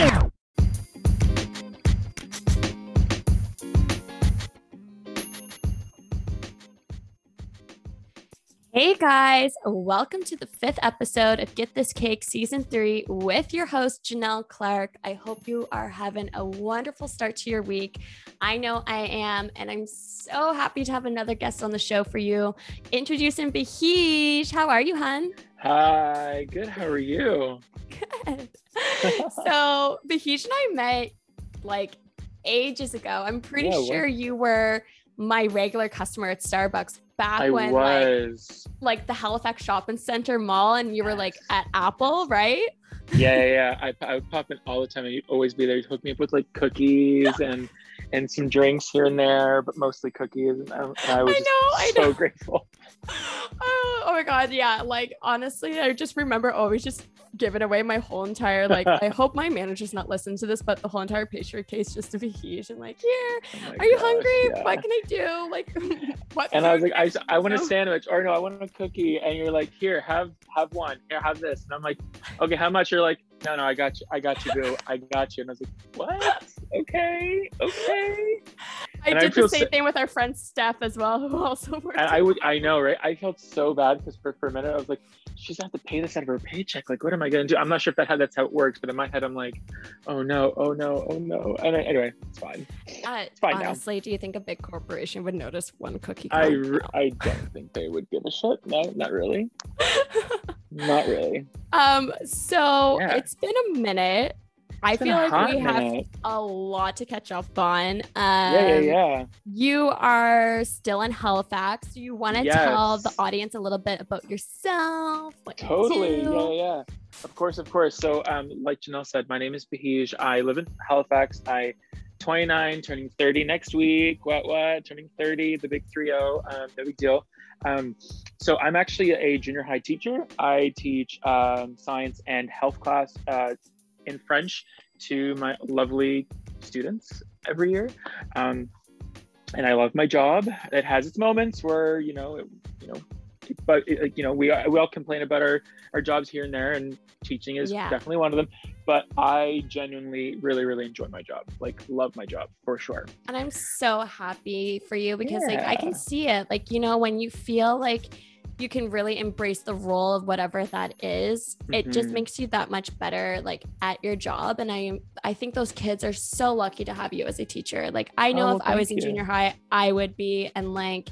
Yeah. Hey guys, welcome to the fifth episode of Get This Cake Season 3 with your host, Janelle Clark. I hope you are having a wonderful start to your week. I know I am, and I'm so happy to have another guest on the show for you. Introducing Bahij. How are you, hun? Hi, good. How are you? Good. so, Bahij and I met like ages ago. I'm pretty Yeah, sure you were my regular customer at Starbucks back I when like was. like the Halifax Shopping Center Mall, and you were like at Apple, right? yeah, yeah, yeah. I, I would pop in all the time, and you'd always be there. You'd hook me up with like cookies and and some drinks here and there, but mostly cookies. And I, and I was I just know, I so know. grateful. Oh, oh my god, yeah. Like honestly, I just remember always just giving away my whole entire like. I hope my manager's not listening to this, but the whole entire pastry case just to be huge. And like, here, Oh are you gosh, hungry? yeah. What can I do? Like, what? And I was like, I, can I want a sandwich, or no, I want a cookie. And you're like, here, have have one. Here, have this. And I'm like, okay, how much? You're like, no, no, I got you. I got you, boo. I got you. And I was like, what? Okay, okay. I and did feel the same so- thing with our friend Steph as well, who also works. And I would, I know, right? I felt so bad because for, for a minute I was like, she's gonna have to pay this out of her paycheck. Like, what am I gonna do? I'm not sure if that how that's how it works, but in my head I'm like, oh no, oh no, oh no. And I- anyway, it's fine. Uh, fine now. honestly, do you think a big corporation would notice one cookie? I, count? I don't think they would give a shit. No, not really. Not really. um. So Yeah. it's been a minute. I feel like we have a lot to catch up on. Um, Yeah, yeah, yeah. You are still in Halifax. Do you want to tell the audience a little bit about yourself? What you Totally. Yeah, yeah. Of course, of course. So, um, like Janelle said, my name is Bahij. I live in Halifax. I 29, turning 30 next week. What, what? Turning 30, the big 3 0. Um, no big deal. Um, so, I'm actually a junior high teacher. I teach um, science and health class uh, in French to my lovely students every year. Um, and I love my job. It has its moments where, you know, it, you know, but it, you know, we we all complain about our our jobs here and there, and teaching is Yeah. definitely one of them. But I genuinely, really, really enjoy my job. Like, love my job for sure. And I'm so happy for you because like I can see it. Like, you know, when you feel like you can really embrace the role of whatever that is, it just Mhm. makes you that much better like at your job. And I I think those kids are so lucky to have you as a teacher. Like I know Oh, if I was in junior high, I would be and like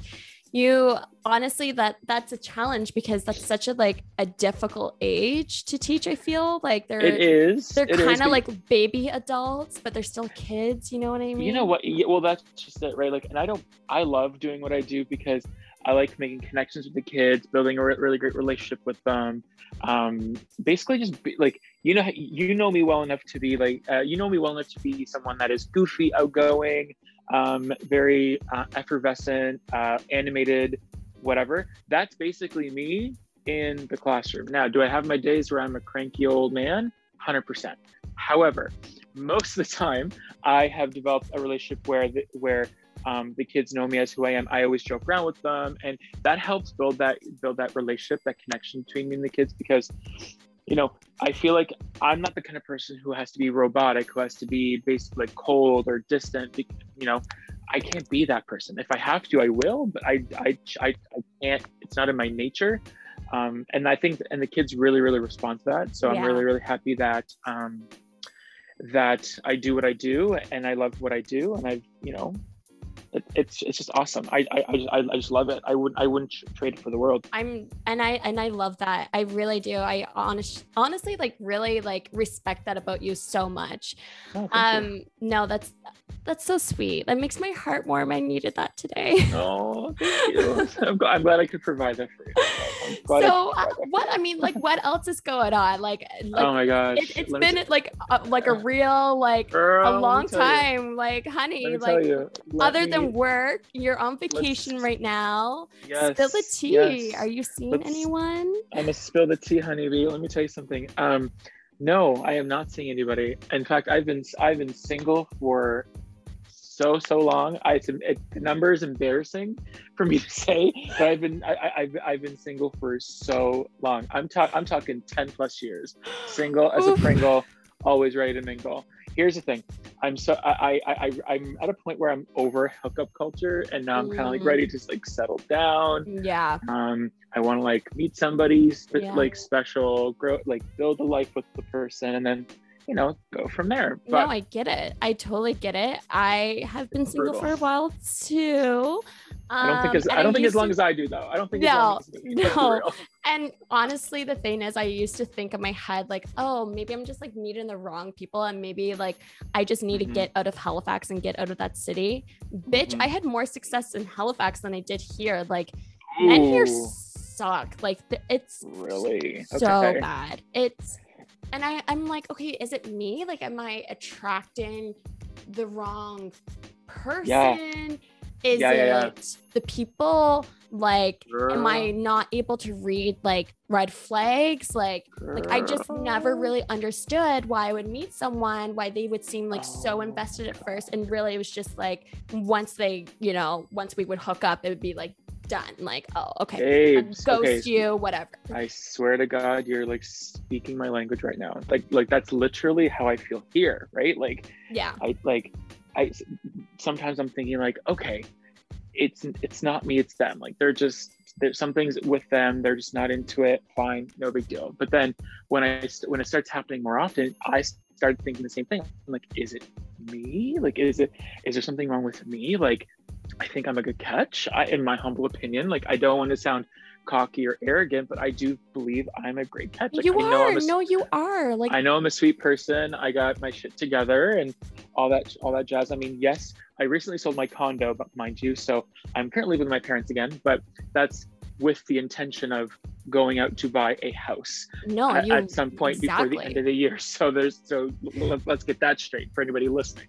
you honestly that that's a challenge because that's such a like a difficult age to teach i feel like they're It is. they're kind of like baby adults but they're still kids you know what i mean you know what yeah, well that's just it right like and i don't i love doing what i do because i like making connections with the kids building a re- really great relationship with them. Um basically just be, like you know you know me well enough to be like uh, you know me well enough to be someone that is goofy outgoing um very uh, effervescent uh animated whatever. That's basically me in the classroom. Now do i have my days where i'm a cranky old man? 100% however most of the time I have developed a relationship where the, where um, the kids know me as who I am. I always joke around with them, and that helps build that build that relationship, that connection between me and the kids. Because, you know, I feel like I'm not the kind of person who has to be robotic, who has to be basically cold or distant. You know, I can't be that person. If I have to, I will, but I I I, I can't. It's not in my nature. Um, and I think, and the kids really, really respond to that. So Yeah. I'm really, really happy that um, that I do what I do and I love what I do and I've, you know it's it's just awesome I I, I, just, I, I just love it I wouldn't I wouldn't trade it for the world I'm and I and I love that. I really do. I honest honestly like really like respect that about you so much. Oh, thank you. Um no, that's that's so sweet. That makes my heart warm. I needed that today. oh thank you I'm, glad, I'm glad I could provide that for you glad so could uh, what I mean like what else is going on? Like like oh my gosh it, it's Let been t- like a, like a real like Girl, a long tell you. time like honey like tell you. Let other me- than work you're on vacation right now yes, spill the tea yes. are you seeing Let's- anyone I'm gonna spill the tea, honeybee. Let me tell you something. Um, no, I am not seeing anybody. In fact, I've been I've been single for so so long. I it's, it, the number is embarrassing for me to say, but I've been I, I, I've I've been single for so long. I'm talking I'm talking ten plus years, single as a Pringle, always ready to mingle. Here's the thing. I'm so I I, I I'm at a point where I'm over hookup culture and now I'm kind of like Mm. ready to just like settle down. Yeah. Um, I want to like meet somebody sp- Yeah. like special, grow like build a life with the person, and then you know go from there. no, I get it. I totally get it. I have been single Brutal. for a while too. I don't think Um, as I don't think as long to- as I do though. I don't think as long as No, that's no. And honestly, the thing is, I used to think in my head, like, oh, maybe I'm just like meeting the wrong people, and maybe like I just need Mhm. to get out of Halifax and get out of that city. Bitch, Mhm. I had more success in Halifax than I did here. Like, men here Ooh, suck. Like, th- it's really so Okay. bad. It's, and I, I'm like, okay, is it me? Like, am I attracting the wrong person? Yeah. Is Yeah, it yeah, yeah. the people? Like, am I not able to read like red flags? Like, like I just never really understood why I would meet someone, why they would seem like so oh. invested at first, and really it was just like once they, you know, once we would hook up, it would be like done. Like, oh, okay, Babes, ghost okay. you, whatever. I swear to God, you're like speaking my language right now. Like, like that's literally how I feel here, right? Like, Yeah, I like, I sometimes I'm thinking like, okay, it's it's not me, it's them. Like they're just there's some things with them, they're just not into it. Fine, no big deal. But then when I when it starts happening more often, I started thinking the same thing. I'm like, is it me? Like, is it is there something wrong with me? Like, I think I'm a good catch. I, in my humble opinion, like I don't want to sound cocky or arrogant, but I do believe I'm a great catch. Like, you I know are. A, no, you are. Like, I know I'm a sweet person. I got my shit together and all that all that jazz. I mean, yes, I recently sold my condo, but mind you, so I'm currently with my parents again, but that's with the intention of going out to buy a house no, at, you at some point before the end of the year. So there's so let- let's get that straight for anybody listening.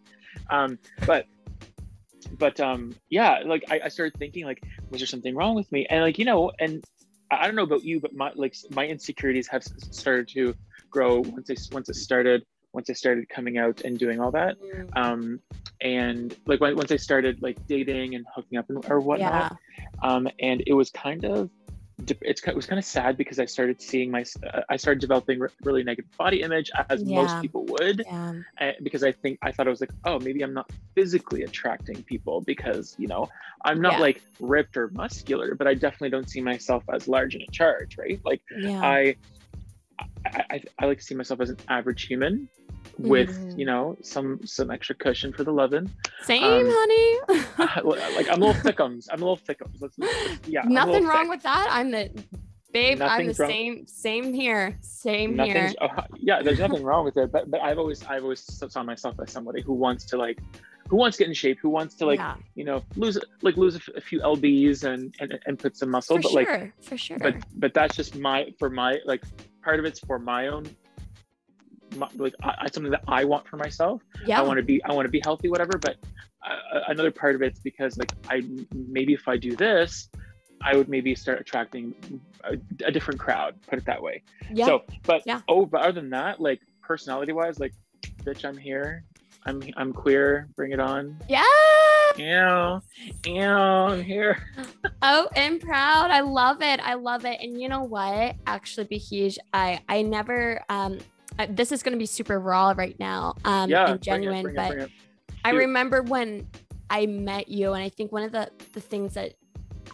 Um, but but um yeah, like I, I started thinking like, was there something wrong with me? And like you know, and I don't know about you, but my like my insecurities have started to grow once I once it started once I started coming out and doing all that. Mm, Um, and like once I started like dating and hooking up and or whatnot, yeah, um, and it was kind of it's it was kind of sad because I started seeing my uh, I started developing re- really negative body image as Yeah. most people would yeah, uh, because I think I thought I was like oh maybe I'm not physically attracting people because you know I'm not Yeah. like ripped or muscular but I definitely don't see myself as large and in charge right like. I, I I I like to see myself as an average human with Mhm. you know some some extra cushion for the loving. Same, um, honey. like I'm a little thickums I'm a little thickums Let's, let's- yeah Nothing wrong thick. with that. I'm the babe. I'm the wrong. same. Same here. Same here. nothing's uh, yeah there's nothing wrong with it but but i've always i've always saw myself as somebody who wants to like who wants to get in shape who wants to like yeah, you know lose like lose a, f- a few lbs and, and and put some muscle for but sure. like for sure. but but that's just my for my like part of it's for my own my, like I, I- something that i want for myself yeah. i want to be i want to be healthy whatever but uh, another part of it's because like i maybe if i do this i would maybe start attracting a, a different crowd put it that way yeah. so, but Yeah. oh, but other than that, like personality wise, like, bitch, I'm here. I'm I'm queer. Bring it on. yeah. Ew, ew, I'm here. Oh, and proud. I love it. I love it. And you know what? Actually, Bahij, I I never um uh, this is going to be super raw right now um yeah, and genuine it, but it, I remember when I met you, and I think one of the the things that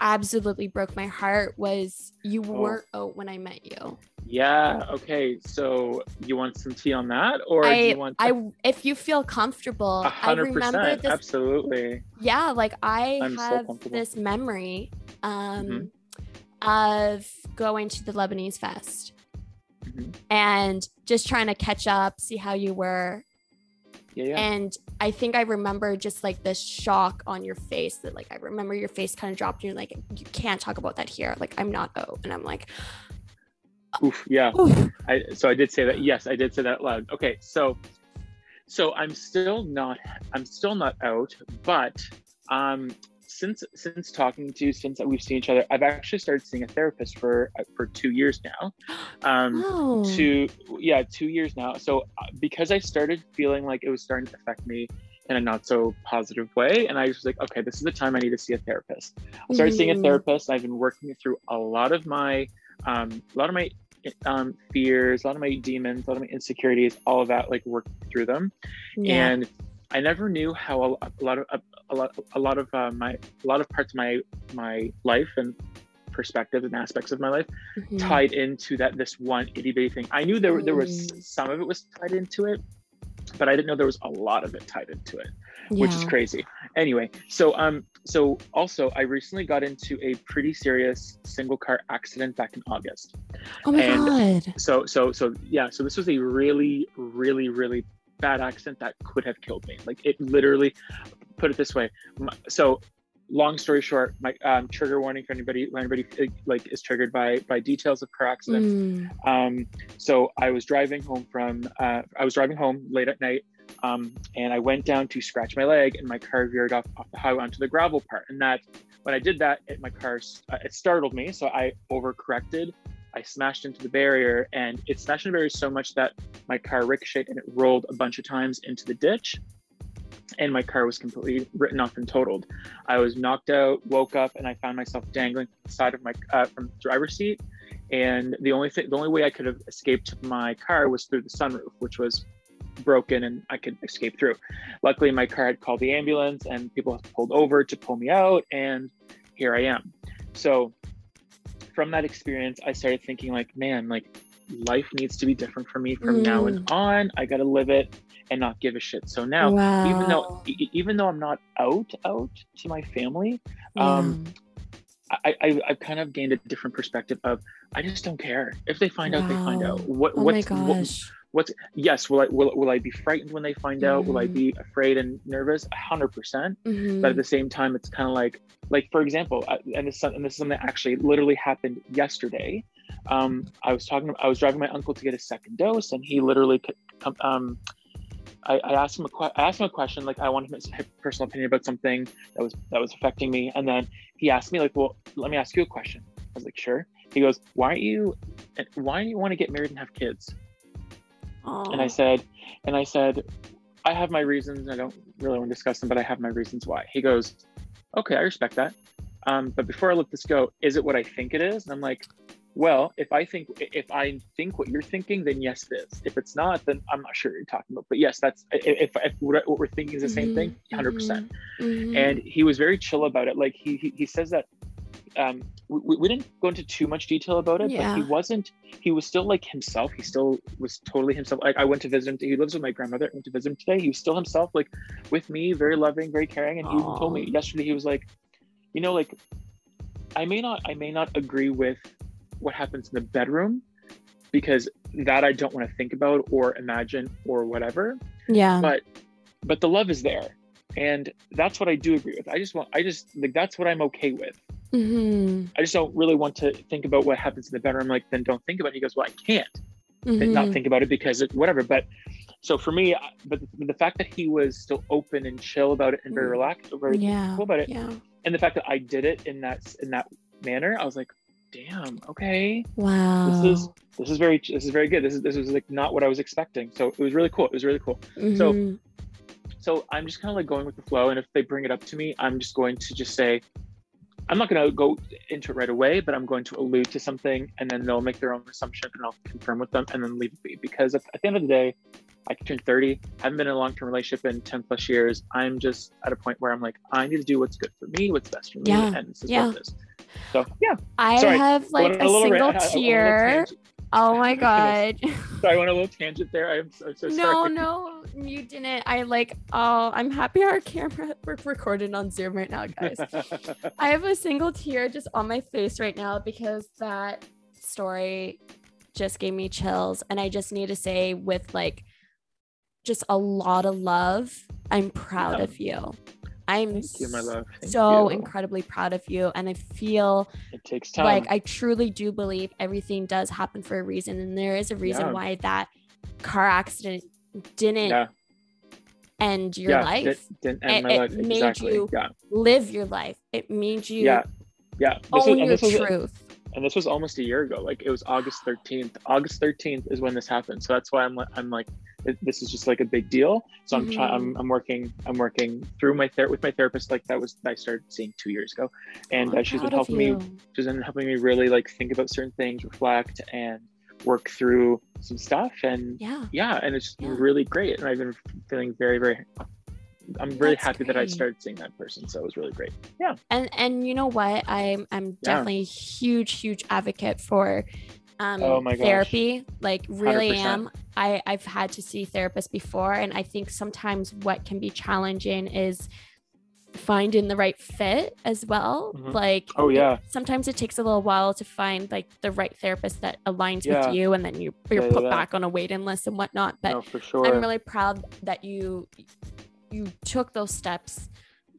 absolutely broke my heart was you Oh. weren't out when I met you. Yeah. Okay. So you want some tea on that, or do you want I if you feel comfortable, I hundred remember percent? Absolutely. Yeah, like I I'm have comfortable. this memory um Mhm. of going to the Lebanese Fest Mhm. and just trying to catch up, see how you were. Yeah. Yeah. And I think I remember just like this shock on your face that like I remember your face kind of dropped and you're like, you can't talk about that here. Like I'm not oh And I'm like, Oof. Yeah. Oof. I so I did say that. Yes, I did say that loud. Okay, so so I'm still not I'm still not out, but um since since talking to you since we've seen each other, I've actually started seeing a therapist for uh, for two years now. Um, oh, two yeah two years now. So uh, because I started feeling like it was starting to affect me in a not so positive way, and I was like, okay, this is the time I need to see a therapist. I started seeing a Mhm. therapist. I've been working through a lot of my um, a lot of my um, fears, a lot of my demons, a lot of my insecurities, all of that, like work through them. Yeah. And I never knew how a, a lot of a, a lot a lot of uh, my a lot of parts of my my life and perspectives and aspects of my life Mhm. tied into that this one itty bitty thing. I knew there there was Mm. some of it was tied into it, but I didn't know there was a lot of it tied into it which is crazy. Anyway, so um, so also I recently got into a pretty serious single car accident back in August. Oh my and- god. So so so yeah, so this was a really really really bad accident that could have killed me. Like it literally, put it this way. My, so long story short, my um, trigger warning for anybody when anybody like is triggered by by details of car accidents. Mm. Um, so I was driving home from, uh, I was driving home late at night, um, and I went down to scratch my leg, and my car veered off, off the highway onto the gravel part. And that, when I did that, it, my car, uh, it startled me, so I overcorrected. I smashed into the barrier, and it smashed into the barrier so much that my car ricocheted and it rolled a bunch of times into the ditch. And my car was completely written off and totaled. I was knocked out, woke up, and I found myself dangling from the side of my uh, from the driver's seat and the only thing the only way i could have escaped my car was through the sunroof which was broken and i could escape through. Luckily my car had called the ambulance and people pulled over to pull me out and here i am. So from that experience i started thinking like man like life needs to be different for me from now and on. I gotta live it and not give a shit. So now wow. even though even though i'm not out out to my family um, I, I I've kind of gained a different perspective of I just don't care. If they find out they find out. What oh my what's what-. What's yes will I will, will I be frightened when they find out? Will I Mhm. be afraid and nervous? A hundred percent. Mhm. but at the same time it's kind of like like for example I- and this and this is something that actually literally happened yesterday. Um I was talking I was driving my uncle to get a second dose and he literally um I, I asked him a que- I asked him a question like I wanted his personal opinion about something that was that was affecting me. And then he asked me like well let me ask you a question. I was like sure. He goes why aren't you why do you want to get married and have kids and I said, and I said, I have my reasons. I don't really want to discuss them, but I have my reasons why. He goes, okay, I respect that. Um, but before I let this go, is it what I think it is? And I'm like, well, if I think if I think what you're thinking, then yes, it is. If it's not, then I'm not sure what you're talking about. But yes, that's if, if what we're thinking is the same thing, Mhm, 100. percent Mhm. And he was very chill about it. Like he he, he says that. Um, we, we didn't go into too much detail about it, Yeah. but he wasn't. He was still like himself. He still was totally himself. Like I went to visit him. He lives with my grandmother. I went to visit him today. He was still himself, like with me, very loving, very caring. And he even told me yesterday. He was like, you know, like I may not, I may not agree with what happens in the bedroom because that I don't want to think about or imagine or whatever. yeah. But but the love is there, and that's what I do agree with. I just want, I just like that's what I'm okay with. Mhm. I just don't really want to think about what happens in the bedroom. Like, then don't think about it. He goes, well, I can't Mhm. not think about it because it, whatever. But so for me, but the fact that he was still open and chill about it and very Mm. relaxed, very yeah. cool about it, Yeah. and the fact that I did it in that in that manner, I was like, damn, okay, Wow. this is this is very this is very good. This is this was like not what I was expecting. So it was really cool. It was really cool. so- Mhm. So I'm just kind of like going with the flow, and if they bring it up to me, I'm just going to just say. I'm not going to go into it right away, but I'm going to allude to something and then they'll make their own assumption and I'll confirm with them and then leave it be. Because at, the end of the day, I turned 30, haven't been in a long term relationship in 10 plus years. I'm just at a point where I'm like, I need to do what's good for me, what's best for me, Yeah, and this is yeah. what it is. So, yeah. I Sorry, have like went a, single rant- I- I went on a little tear. Oh my god. Sorry, I went a little tangent there. I'm so, so no, no, you didn't. I like. Oh, I'm happy our camera we're recorded on Zoom right now, guys. I have a single tear just on my face right now because that story just gave me chills. And I just need to say, with like just a lot of love, I'm proud Yeah. of you. I'm you, my love. Thank so you. incredibly proud of you. And I feel It takes time. like I truly do believe everything does happen for a reason. And there is a reason Yeah. why that car accident didn't yeah, end your yeah, life, Didn't, didn't end It- my it life. made Exactly. you yeah, live your life. It made you yeah, yeah. This own and your truth. And this was almost a year ago. Like it was August 13th. August 13th is when this happened. So that's why I'm like, I'm like, this is just like a big deal. So I'm trying. I'm, I'm working. I'm working through my ther- with my therapist. Like that was I started seeing two years ago, and Oh, uh, she's been helping me. She's been helping me really like think about certain things, reflect, and work through some stuff and Yeah. yeah and it's Yeah. really great and i've been feeling very very i'm really That's happy that i started seeing that person so it was really great yeah and and you know what i'm i'm Yeah. definitely a huge huge advocate for um Oh my therapy like really 100%. am i i've had to see therapists before and i think sometimes what can be challenging is finding the right fit as well Mhm. like oh yeah sometimes it takes a little while to find like the right therapist that aligns Yeah. with you and then you you're Yeah, yeah, put yeah. back on a waiting list and whatnot but no for sure I'm really proud that you you took those steps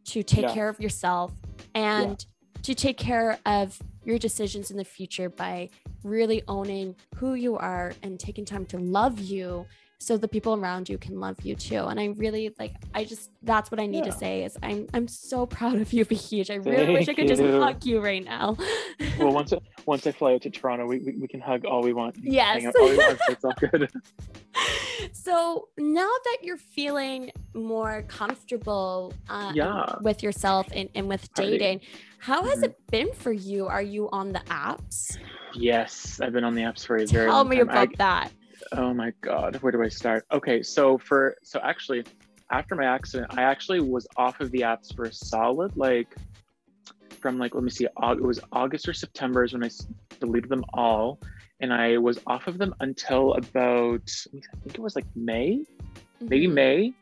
to take Yeah. care of yourself and to take care of your decisions in the future by really owning who you are and taking time to love you so the people around you can love you too and i really like i just that's what i need Yeah. to say is i'm i'm so proud of you Bahij. i really wish i Thank could just hug you right now well once I, once i fly out to toronto we, we, we can hug all we want Yes. hang out all we want so it's all good so now that you're feeling more comfortable uh, Yeah. with yourself and, and with dating how has Mhm. it been for you are you on the apps yes i've been on the apps for a very tell long me time. I- about that Oh my god, where do I start? Okay, so for so actually after my accident, I actually was off of the apps for a solid like from like let me see, it was August or September is when I deleted them all, and I was off of them until about I think it was like May, maybe Mhm. May,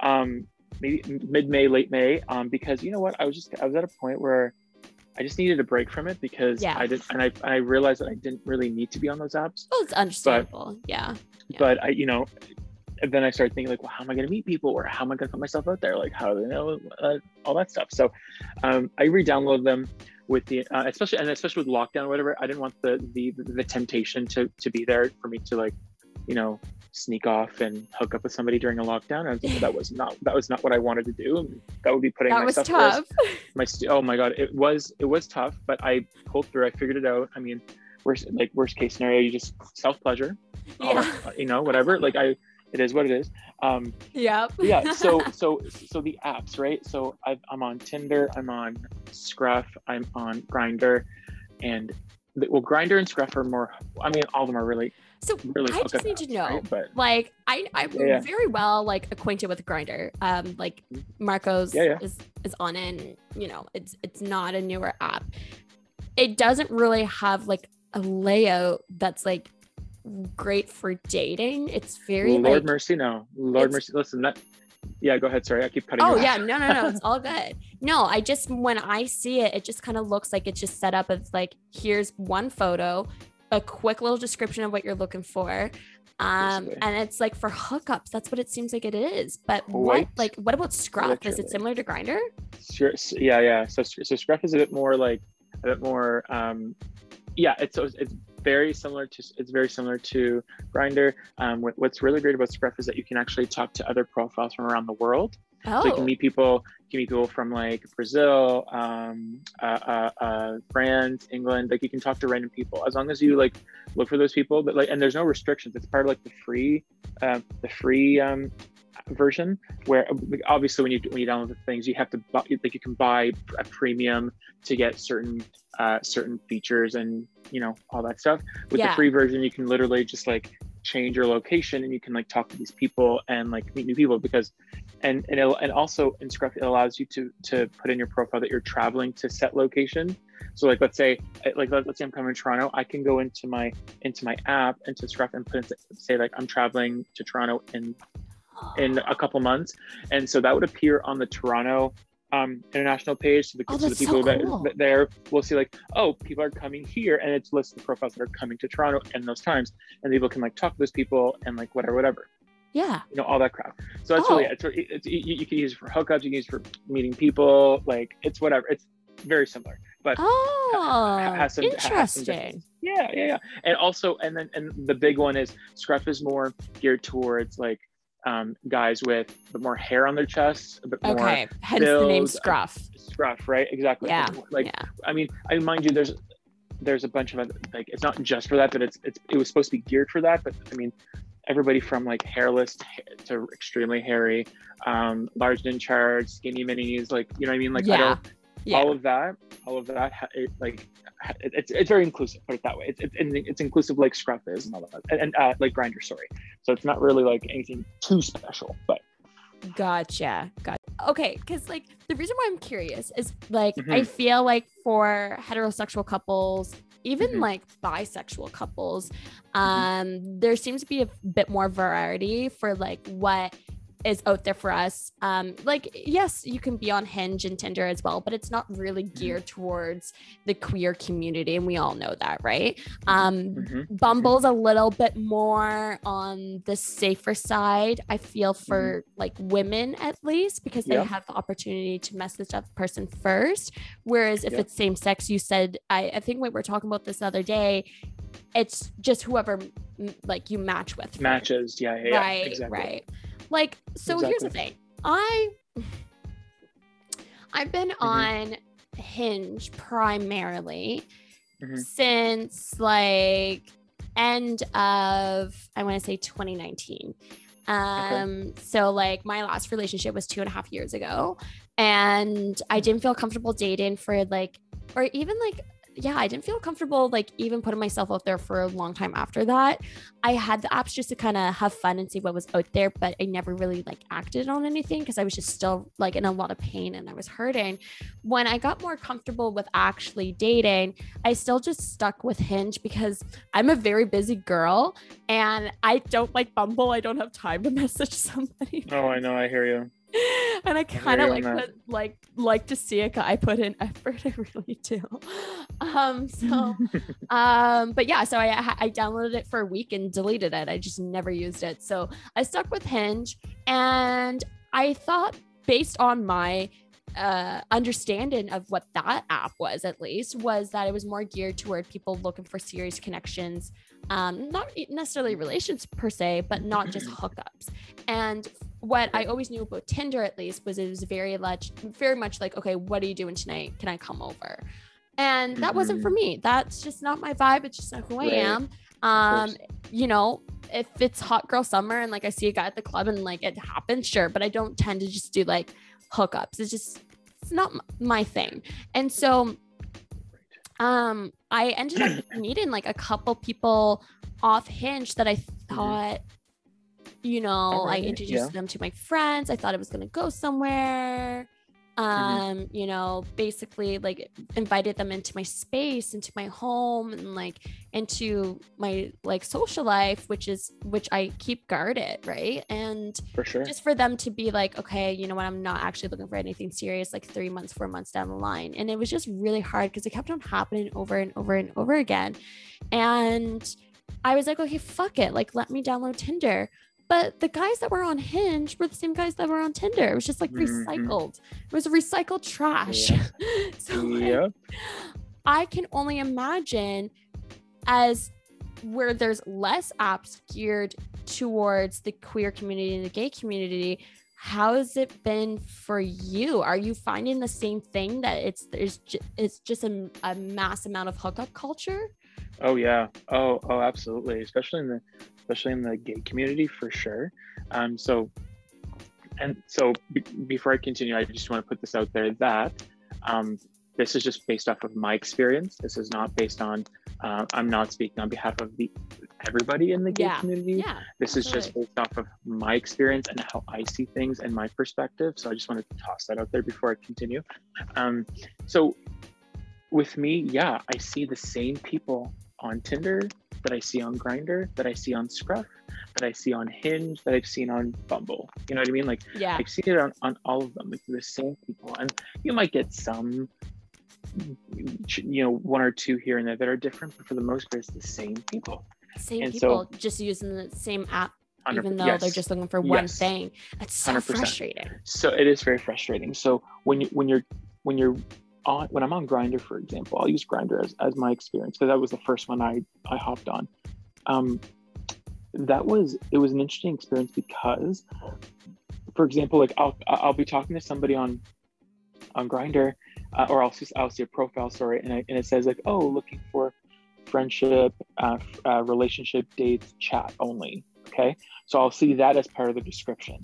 um, maybe mid May, late May, um, because you know what, I was just I was at a point where I just needed a break from it because Yeah. I did, and I I realized that I didn't really need to be on those apps well it's understandable yeah Yeah. but I, you know, then I started thinking like, well, how am I going to meet people, or how am I going to put myself out there? Like, how do they know uh, all that stuff? So, um, I re-downloaded them with the, uh, especially and especially with lockdown, or whatever. I didn't want the the the temptation to to be there for me to like, you know, sneak off and hook up with somebody during a lockdown. I was like, that was not that was not what I wanted to do. And that would be putting that was myself risk tough. My st- oh my god it was it was tough but i pulled through i figured it out. I mean worst like worst case scenario you just self pleasure yeah you know whatever like i it is what it is. Um yep. yeah so so so the apps right? So i i'm on tinder i'm on scruff i'm on Grindr and the, well Grindr and scruff are more i mean all of them are really so really i just need to know right? but like I I'm Yeah, yeah. very well like acquainted with Grindr. Um, like Marcos Yeah, yeah. is is on it. And, you know, it's it's not a newer app. It doesn't really have like a layout that's like great for dating. It's very lord like mercy no lord mercy listen that yeah go ahead sorry i keep cutting Oh yeah, no, no, no, it's all good. No, I just when I see it, it just kind of looks like it's just set up as like here's one photo, a quick little description of what you're looking for. Um, and it's like for hookups, that's what it seems like it is. But what like what about Scruff? Is it similar to Grindr? Sure. Yeah, yeah. So, so Scruff is a bit more like a bit more. Um, yeah, it's it's very similar to it's very similar to Grindr. Um, what, what's really great about Scruff is that you can actually talk to other profiles from around the world. Oh, So you can meet people. You can meet people from like Brazil, um, uh, uh, uh, France, England. Like you can talk to random people as long as you like look for those people. But like, and there's no restrictions. It's part of like the free, um, the free um, version where like, obviously when you when you download the things, you have to buy, like you can buy a premium to get certain uh, certain features and you know all that stuff. With Yeah. the free version, you can literally just like change your location and you can like talk to these people and like meet new people because and and, it'll, and also in Scruff it allows you to to put in your profile that you're traveling to set location. So like let's say like let- let's say I'm coming to Toronto, I can go into my into my app into Scruff and put in, say like I'm traveling to Toronto in in a couple months, and so that would appear on the Toronto um, international page. So the, Oh, so the so people that, cool. that there will see like, oh, people are coming here, and it's lists the profiles that are coming to Toronto in those times, and people can like talk to those people and like whatever, whatever yeah. you know all that crap so that's Oh. really it's, it's you, you can use it for hookups you can use it for meeting people like it's whatever it's very similar but Oh, has some- interesting. yeah yeah yeah and also and then and the big one is scruff is more geared towards like um, guys with a bit more hair on their chests a bit more Okay, hence the name build, uh, Scruff. scruff right exactly Yeah, like yeah. i mean i mind you there's there's a bunch of other, like it's not just for that but it's it's it was supposed to be geared for that but i mean everybody from like hairless to, extremely hairy um large in charge skinny minis like you know what i mean like Yeah, Yeah. all of that all of that it, like it's it's very inclusive. Put it that way. It's it's, it's inclusive like Scruff is and all that, and, and uh, like grinder, Sorry. So it's not really like anything too special, but. Gotcha. Gotcha. Okay, because like the reason why I'm curious is like mm-hmm. I feel like for heterosexual couples, even mm-hmm. like bisexual couples, mm-hmm. um, there seems to be a bit more variety for like what is out there for us. Um, like, yes, you can be on Hinge and Tinder as well, but it's not really mm-hmm. geared towards the queer community, and we all know that, right? Um, mm-hmm. Bumble's a little bit more on the safer side. I feel for mm-hmm. like women at least because they have the opportunity to message that person first. Whereas if yeah. it's same sex, you said I, I think we were talking about this the other day. It's just whoever like you match with. Matches, yeah, yeah, right, exactly. right. Like, so exactly. here's the thing. I I've been mm-hmm. on Hinge primarily mm-hmm. since like end of I want to say 2019. Um, okay. so like my last relationship was two and a half years ago, and I didn't feel comfortable dating for like, or even like yeah, I didn't feel comfortable like even putting myself out there for a long time after that. I had the apps just to kind of have fun and see what was out there, but I never really like acted on anything because I was just still like in a lot of pain and I was hurting. When I got more comfortable with actually dating, I still just stuck with Hinge because I'm a very busy girl and I don't like Bumble. I don't have time to message somebody. Oh, I know. I hear you. and I kind of like put, like like to see a guy put in effort. I really do. Um. So, um. But yeah. So I I downloaded it for a week and deleted it. I just never used it. So I stuck with Hinge, and I thought based on my uh, understanding of what that app was at least was that it was more geared toward people looking for serious connections um, not necessarily relations per se but not just hookups and what I always knew about Tinder at least was it was very much very much like, okay, what are you doing tonight? Can I come over? And that mm-hmm. wasn't for mm-hmm. me. That's just not my vibe. It's just not who right. I am. Um, you know, if it's hot girl summer and like I see a guy at the club and like it happens, sure, but I don't tend to just do like hookups. It's just it's not my thing. And so um I ended up meeting like a couple people off hinge that I mm-hmm. thought you know, right. I introduced yeah. them to my friends. I thought it was going to go somewhere. Mm-hmm. Um, mm-hmm. you know, basically like invited them into my space, into my home and like into my like social life, which is which I keep guarded, right? And for sure. Just for them to be like, okay, you know what, I'm not actually looking for anything serious like 3 months, 4 months down the line. And it was just really hard because it kept on happening over and over and over again. And I was like, okay, fuck it. Like, let me download Tinder. But the guys that were on Hinge were the same guys that were on Tinder. It was just like mm-hmm. recycled. It was recycled trash. Yeah. so like, I can only imagine as where there's less apps geared towards the queer community and the gay community how has it been for you are you finding the same thing that it's there's just, it's just a, a mass amount of hookup culture oh yeah oh oh absolutely especially in the especially in the gay community for sure. Um, so, and so b- before I continue, I just want to put this out there that um, this is just based off of my experience. This is not based on. Uh, I'm not speaking on behalf of the everybody in the gay yeah. community. Yeah, this absolutely. is just based off of my experience and how I see things and my perspective. So I just wanted to toss that out there before I continue. Um, so with me, yeah, I see the same people on Tinder that I see on Grindr, that I see on Scruff, that I see on Hinge, that I've seen on Bumble. You know what I mean? Like yeah. I've seen it on, on all of them. Like the same people. And you might get some you know, one or two here and there that are different, but for the most part it's the same people. Same and people so, just using the same app even though yes. they're just looking for one yes. thing. That's so 100%. frustrating. So it is very frustrating. So when you when you're when you're on when I'm on Grindr, for example, I'll use Grindr as, as my experience because that was the first one I I hopped on. Um, that was it was an interesting experience because, for example, like I'll I'll be talking to somebody on on Grindr, uh, or I'll see I'll see a profile story and, I, and it says like oh looking for friendship, uh, uh, relationship, dates, chat only. Okay, so I'll see that as part of the description,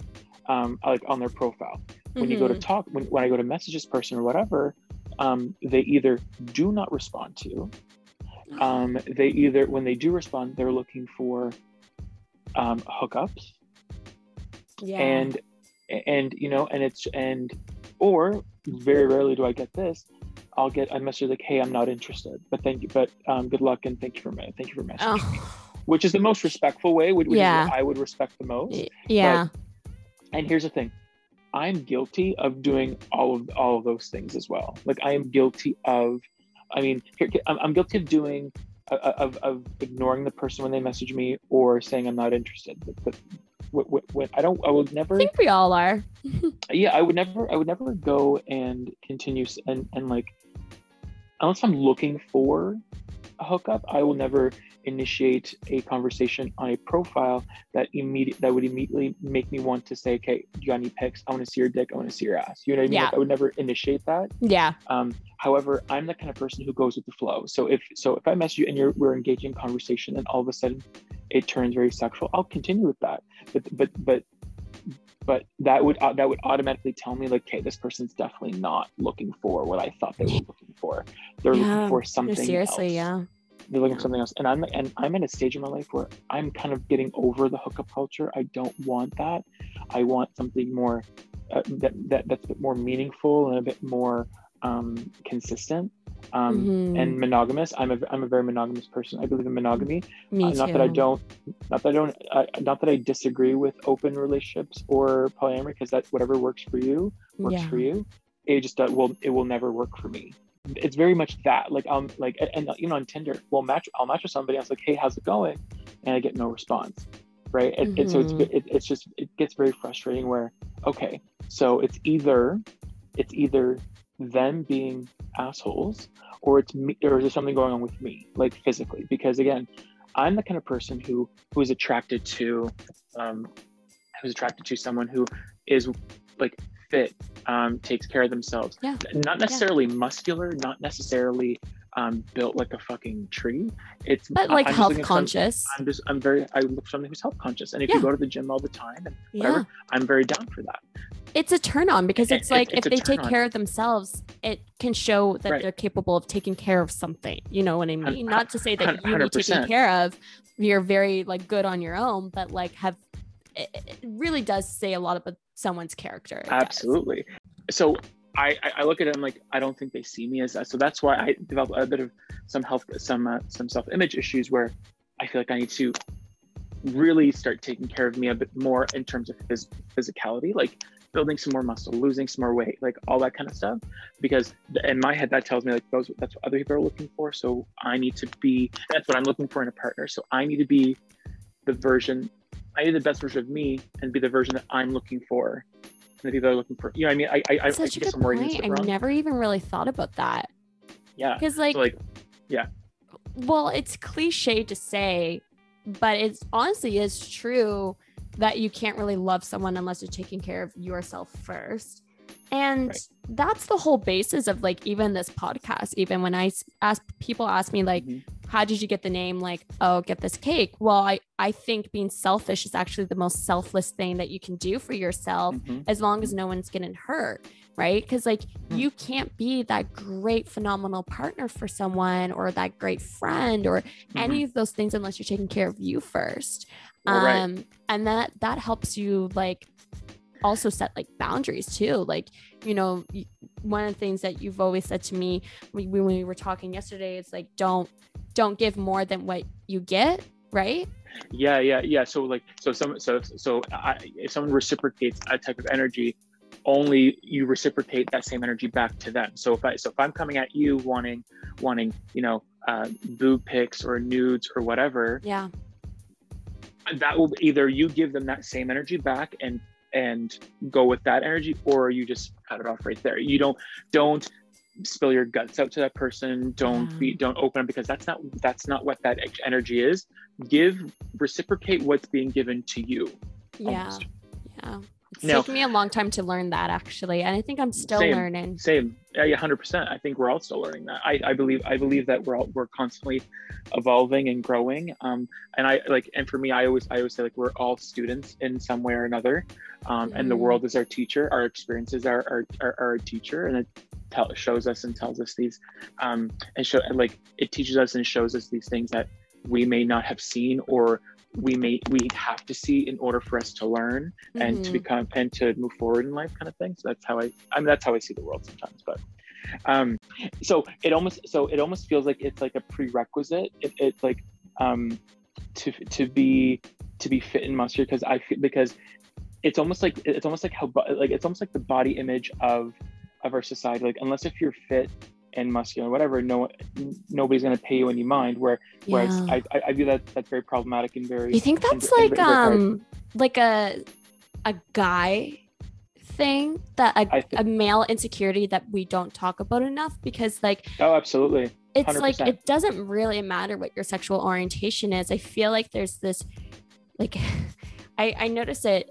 um, like on their profile. When mm-hmm. you go to mm-hmm. talk, when, when I go to message this person or whatever, um, they either do not respond to. Um, they either when they do respond, they're looking for um, hookups, yeah. and and you know, and it's and or very rarely do I get this. I'll get a message like, "Hey, I'm not interested," but thank you, but um, good luck and thank you for me, thank you for messaging me, oh, which is the most respectful way, which, Yeah. I would respect the most. yeah. And here's the thing, I'm guilty of doing all of all of those things as well. Like I am guilty of, I mean, here, I'm, I'm guilty of doing uh, of, of ignoring the person when they message me or saying I'm not interested. But, but wh- wh- when I don't, I would never. I think we all are. yeah, I would never. I would never go and continue and and like, unless I'm looking for a hookup, I will never initiate a conversation on a profile that immediate that would immediately make me want to say, okay, you got any pics? I want to see your dick. I want to see your ass. You know what I mean? Yeah. Like, I would never initiate that. Yeah. Um, however, I'm the kind of person who goes with the flow. So if so, if I mess you and you're we're engaging in conversation, and all of a sudden it turns very sexual, I'll continue with that. But but but but that would uh, that would automatically tell me like, okay, this person's definitely not looking for what I thought they were looking for. They're Yeah. looking for something. seriously, else yeah. they're looking Yeah. for something else and i'm and i'm in a stage in my life where i'm kind of getting over the hookup culture i don't want that i want something more uh, that, that that's a bit more meaningful and a bit more um, consistent um, Mhm. and monogamous i'm a i'm a very monogamous person i believe in monogamy Me Uh, too. not that i don't not that i don't uh, not that i disagree with open relationships or polyamory because that whatever works for you works Yeah. for you it just uh, will it will never work for me it's very much that like um like and, and you know on tinder we'll match i'll match with somebody i was like hey how's it going and i get no response right and, and so it's Mhm. it, it's just it gets very frustrating where okay so it's either it's either them being assholes or it's me or is there something going on with me like physically? Because again i'm the kind of person who who is attracted to um who's attracted to someone who is like fit um takes care of themselves. Yeah. not necessarily muscular not necessarily um built like a fucking tree it's But like I'm health looking for some- conscious. i'm just i'm very i look for somebody who's health conscious and if Yeah. you go to the gym all the time and Yeah. whatever i'm very down for that It's a turn on because It- it's it- like it's if they take turn-on. care of themselves, it can show that Right. they're capable of taking care of something. You know what I mean? Not to say that you need taken 100%. care of, you're very like good on your own, but like have it, really does say a lot about someone's character. it does. absolutely so I, I look at it I'm like I don't think they see me as that. So that's why I develop a bit of some health some uh, some self image issues where I feel like I need to really start taking care of me a bit more in terms of phys- physicality like building some more muscle losing some more weight like all that kind of stuff. Because in my head that tells me like those that's what other people are looking for. So I need to be that's what I'm looking for in a partner. So I need to be the version I need the best version of me and be the version that I'm looking for and the people are looking for you know I mean I I, I, I Such a guess good I'm wording point. a I never even really thought about that. yeah Because like, so like well, it's cliche to say, but it's honestly is true that you can't really love someone unless you're taking care of yourself first. And Right. that's the whole basis of like even this podcast. Even when I ask people ask me like, Mhm. how did you get the name? Like, oh, get this cake. Well, I I think being selfish is actually the most selfless thing that you can do for yourself mhm. as long as no one's getting hurt right because like Hmm. you can't be that great phenomenal partner for someone or that great friend or any of those things unless you're taking care of you first Well, right. um and that that helps you like also set like boundaries too. Like you know one of the things that you've always said to me when we, were talking yesterday it's like don't don't give more than what you get right? Yeah yeah yeah. So like so some so so I, if someone reciprocates that type of energy only you reciprocate that same energy back to them. So if i so if i'm coming at you wanting wanting you know uh boob pics or nudes or whatever yeah. that will either you give them that same energy back and and go with that energy or you just cut it off right there. You don't don't spill your guts out to that person. Don't Yeah. be mm-hmm. don't open up because that's not that's not what that energy is. Give reciprocate what's being given to you yeah. almost. yeah it's Now- taken me a long time to learn that actually and i think i'm still Same. learning. Same. Yeah, yeah 100% i think we're all still learning that. I, I believe i believe that we're all, we're constantly evolving and growing um and i like and for me i always i always say like we're all students in some way or another um and the Mhm. world is our teacher our experiences are our, are, are our teacher and it, tell shows us and tells us these um and show like it teaches us and shows us these things that we may not have seen or we may we have to see in order for us to learn mm-hmm. and to mm-hmm. become and to move forward in life kind of thing so that's how i i mean that's how i see the world sometimes but um so it almost so it almost feels like it's like a prerequisite it, it's like um to to be to be fit and muscular because i feel because it's almost like it's almost like how like it's almost like the body image of of our society like unless if you're fit and muscular whatever no nobody's going to pay you any mind where yeah. whereas I, I view that that's very problematic and very you think that's and, like and um like a a guy thing that a, a male insecurity that we don't talk about enough because like oh absolutely 100%. it's like it doesn't really matter what your sexual orientation is i feel like there's this like i i notice it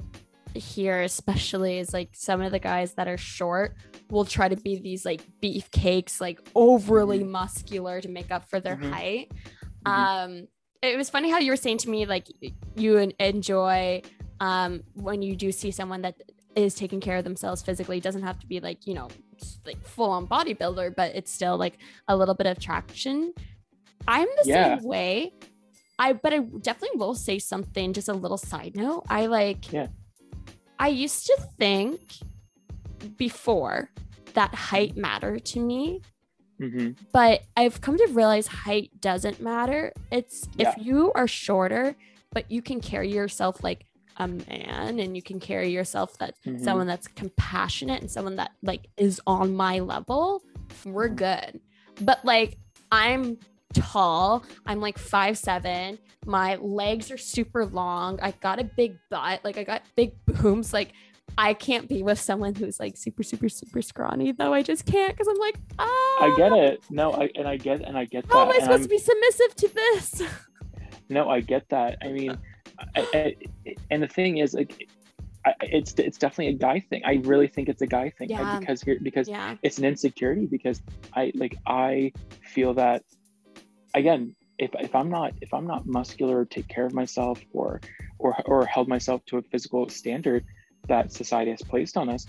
here especially is like some of the guys that are short will try to be these like beefcakes like overly mm-hmm. muscular to make up for their mm-hmm. height mm-hmm. um it was funny how you were saying to me like you enjoy um when you do see someone that is taking care of themselves physically it doesn't have to be like you know like full on bodybuilder but it's still like a little bit of traction i'm the yeah. same way i but i definitely will say something just a little side note i like yeah I used to think before that height mattered to me. Mm-hmm. But I've come to realize height doesn't matter. It's yeah. if you are shorter, but you can carry yourself like a man and you can carry yourself that mm-hmm. someone that's compassionate and someone that like is on my level, we're good. But like I'm tall. I'm like five seven. My legs are super long. I got a big butt. Like I got big booms. Like I can't be with someone who's like super, super, super scrawny though. I just can't because I'm like, ah. I get it. No, I and I get and I get How that. am I supposed to be submissive to this? No, I get that. I mean, I, I, and the thing is, like, it's it's definitely a guy thing. I really think it's a guy thing yeah. because here because yeah. it's an insecurity because I like I feel that again, if, if I'm not if I'm not muscular, or take care of myself, or or or held myself to a physical standard that society has placed on us,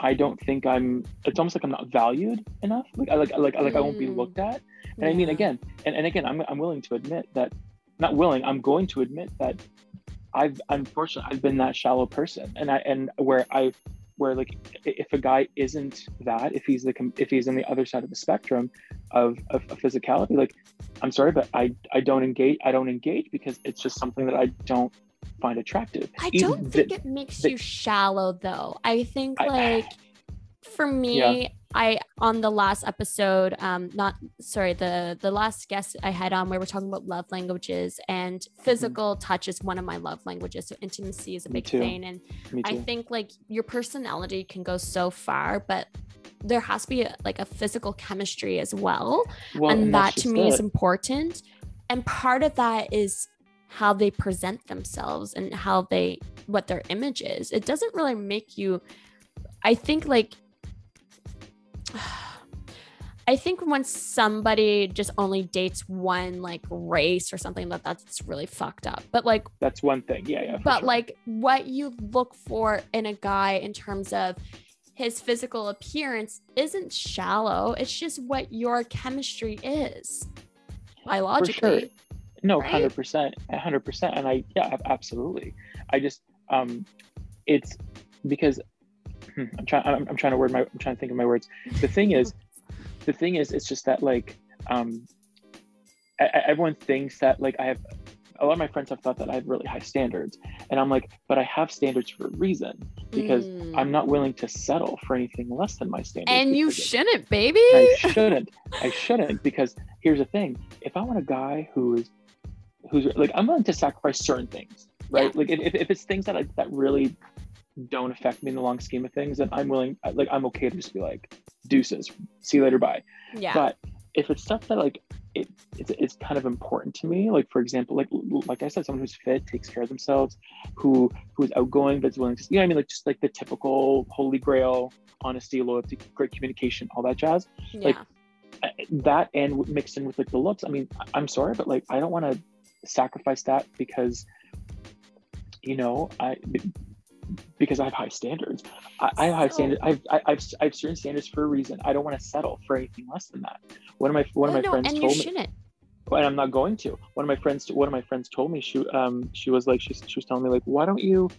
I don't think I'm. It's almost like I'm not valued enough. Like I like like like I won't be mm. looked at. And yeah. I mean again, and, and again, I'm I'm willing to admit that, not willing. I'm going to admit that I've unfortunately I've been that shallow person, and I and where I where like if a guy isn't that if he's the if he's on the other side of the spectrum of, of, of physicality like i'm sorry but i i don't engage i don't engage because it's just something that i don't find attractive i don't think the, it makes the, you shallow though i think like I, for me yeah. I on the last episode, um, not sorry, the the last guest I had on where we're talking about love languages and mm-hmm. physical mm-hmm. touch is one of my love languages. So intimacy is a big thing, and I think like your personality can go so far, but there has to be a, like a physical chemistry as well, well and, and that to me it. is important. And part of that is how they present themselves and how they what their image is. It doesn't really make you. I think like I think when somebody just only dates one like race or something that that's really fucked up. But like that's one thing. Yeah, yeah. But sure. like what you look for in a guy in terms of his physical appearance isn't shallow. It's just what your chemistry is biologically. No, hundred percent, hundred percent. And I yeah, absolutely. I just um it's because hmm, I'm trying I'm, I'm, trying to word my I'm trying to think of my words. The thing is, the thing is, it's just that like um, I, everyone thinks that like I have a lot of my friends have thought that I have really high standards, and I'm like, but I have standards for a reason because mm. I'm not willing to settle for anything less than my standards. And you shouldn't, baby. I shouldn't. I shouldn't because here's the thing: if I want a guy who is who's like, I'm willing to sacrifice certain things, right? Yeah. Like if, if it's things that I, that really don't affect me in the long scheme of things, then I'm willing, like, I'm okay to just be like, deuces, see you later, bye. Yeah. But if it's stuff that like it, it's, it's kind of important to me, like for example, like like I said, someone who's fit, takes care of themselves, who who's outgoing, but is willing to, you know, I mean, like just like the typical holy grail, honesty, loyalty, great communication, all that jazz. Yeah. Like that and mixed in with like the looks. I mean, I'm sorry, but like I don't want to sacrifice that because you know I because I have high standards. I, I have high standards. I've, I- I've I have certain standards for a reason. I don't want to settle for anything less than that. One of my one of Oh, my no, friends and told me, shouldn't. and I'm not going to. One of my friends, one of my friends told me she um she was like she, she was telling me like why don't you,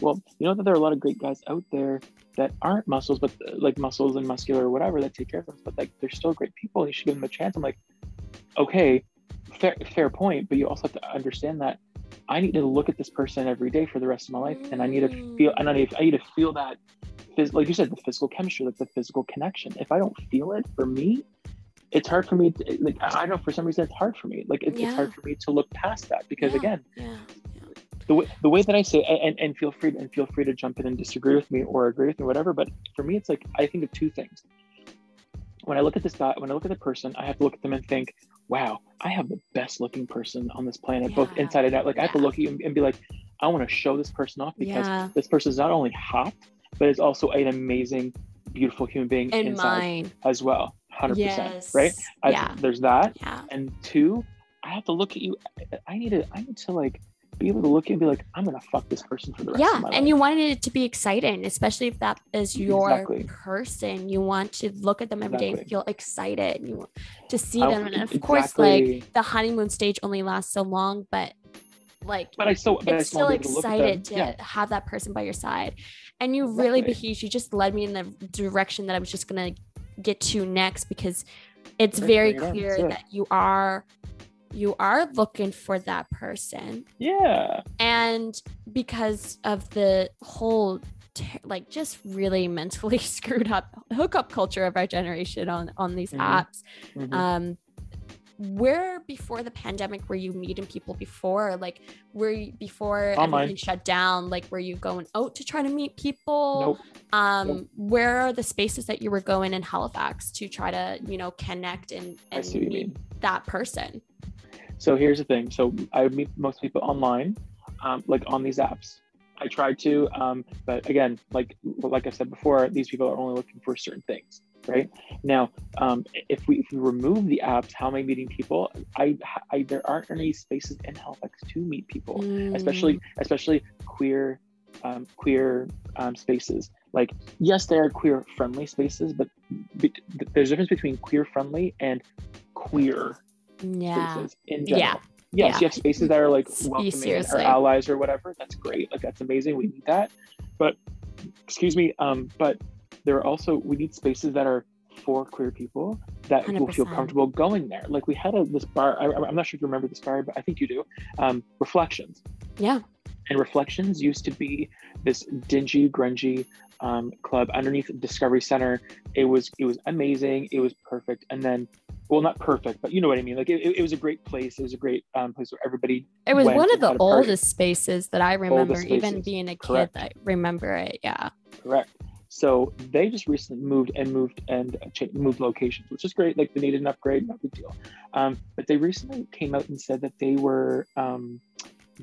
well you know that there are a lot of great guys out there that aren't muscles but like muscles and muscular or whatever that take care of them but like they're still great people. You should give them a chance. I'm like, okay, fair fair point, but you also have to understand that I need to look at this person every day for the rest of my life, and I need to mm. feel and I need I need to feel that phys- like you said the physical chemistry, like the physical connection. If I don't feel it for me it's hard for me to, like i don't know for some reason it's hard for me like it, it's hard for me to look past that because Yeah. again Yeah. the way the way that i say and, and feel free and feel free to jump in and disagree with me or agree with me whatever but for me it's like i think of two things when i look at this guy when i look at the person i have to look at them and think wow i have the best looking person on this planet both inside and out like i have to look at you and, be like i want to show this person off because Yeah. this person is not only hot but is also an amazing beautiful human being And inside mine. as well 100% Yes. right I, yeah. there's that Yeah. and two i have to look at you i need to i need to like be able to look and be like i'm gonna fuck this person for the rest Yeah. of my life. Yeah, And you wanted it to be exciting, especially if that is your Exactly. person. You want to look at them every day and feel excited. You want to see I- them. And of course, like the honeymoon stage only lasts so long, but like but i still but I it's still still to excited to yeah have that person by your side. And you really, Exactly. Bahij, you just led me in the direction that I was just gonna get to next because it's very bring it on, clear it. that you are you are looking for that person yeah and because of the whole ter- like just really mentally screwed up hookup culture of our generation on on these Mhm. apps Mhm. um where before the pandemic were you meeting people before like were you before Online. everything shut down like were you going out to try to meet people nope um Nope. where are the spaces that you were going in halifax to try to you know connect and, and see what you meet that person so here's the thing. So i would meet most people online um, like on these apps. I tried to um, but again like like i said before these people are only looking for certain things right? Now um, if we if we remove the apps how am i meeting people? I, I there aren't any spaces in halifax to meet people Mm, especially especially queer um, queer um, spaces. Like yes there are queer friendly spaces but be- there's a difference between queer friendly and queer yeah. spaces in general. Yeah. yes Yeah. you have spaces that are like welcoming or allies or whatever that's great. Like that's amazing. We need that. But excuse me um but there are also we need spaces that are for queer people that will feel comfortable going there. Like we had a this bar I, i'm not sure if you remember this bar but i think you do um reflections. Yeah. And Reflections used to be this dingy, grungy um, club underneath Discovery Center. It was it was amazing. It was perfect. And then, well, not perfect, but you know what I mean. Like it, it was a great place. It was a great um, place where everybody. It was one of the had a party. oldest spaces that I remember, even being a kid. I remember it. Yeah. Correct. So they just recently moved and moved and moved locations, which is great. Like they needed an upgrade, no big deal. Um, but they recently came out and said that they were um,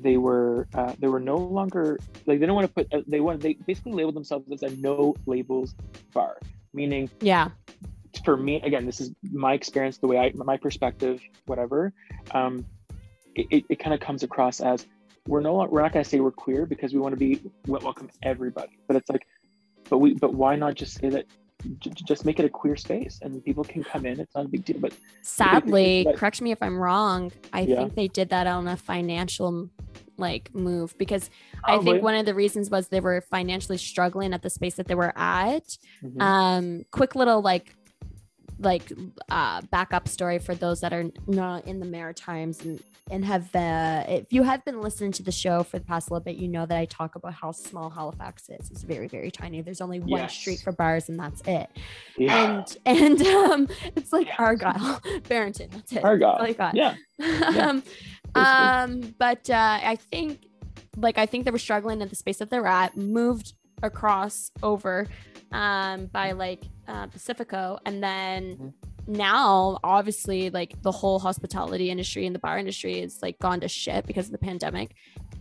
they were uh, they were no longer like they don't want to put uh, they want they basically labeled themselves as a no labels bar, meaning Yeah. for me again this is my experience the way i my perspective whatever um it, it, it kind of comes across as we're no we're not going to say we're queer because we want to be welcome everybody but it's like but we but why not just say that j- just make it a queer space and people can come in it's not a big deal but Sadly, but- correct me if I'm wrong. I Yeah. think they did that on a financial like move because I think one of the reasons was they were financially struggling at the space that they were at. Mhm. Um, quick little like like uh backup story for those that are not in the Maritimes and and have uh if you have been listening to the show for the past little bit, you know that I talk about how small Halifax is. It's very very tiny. There's only one Yes. street for bars and that's it. yeah And and um, it's like Yeah. Argyle, Barrington. That's it. Argyle. That's all I got. yeah um, um, but uh, I think, like, I think they were struggling in the space that they're at, moved across over um, by like uh, Pacifico, and then Mhm. now, obviously, like the whole hospitality industry and the bar industry is like gone to shit because of the pandemic.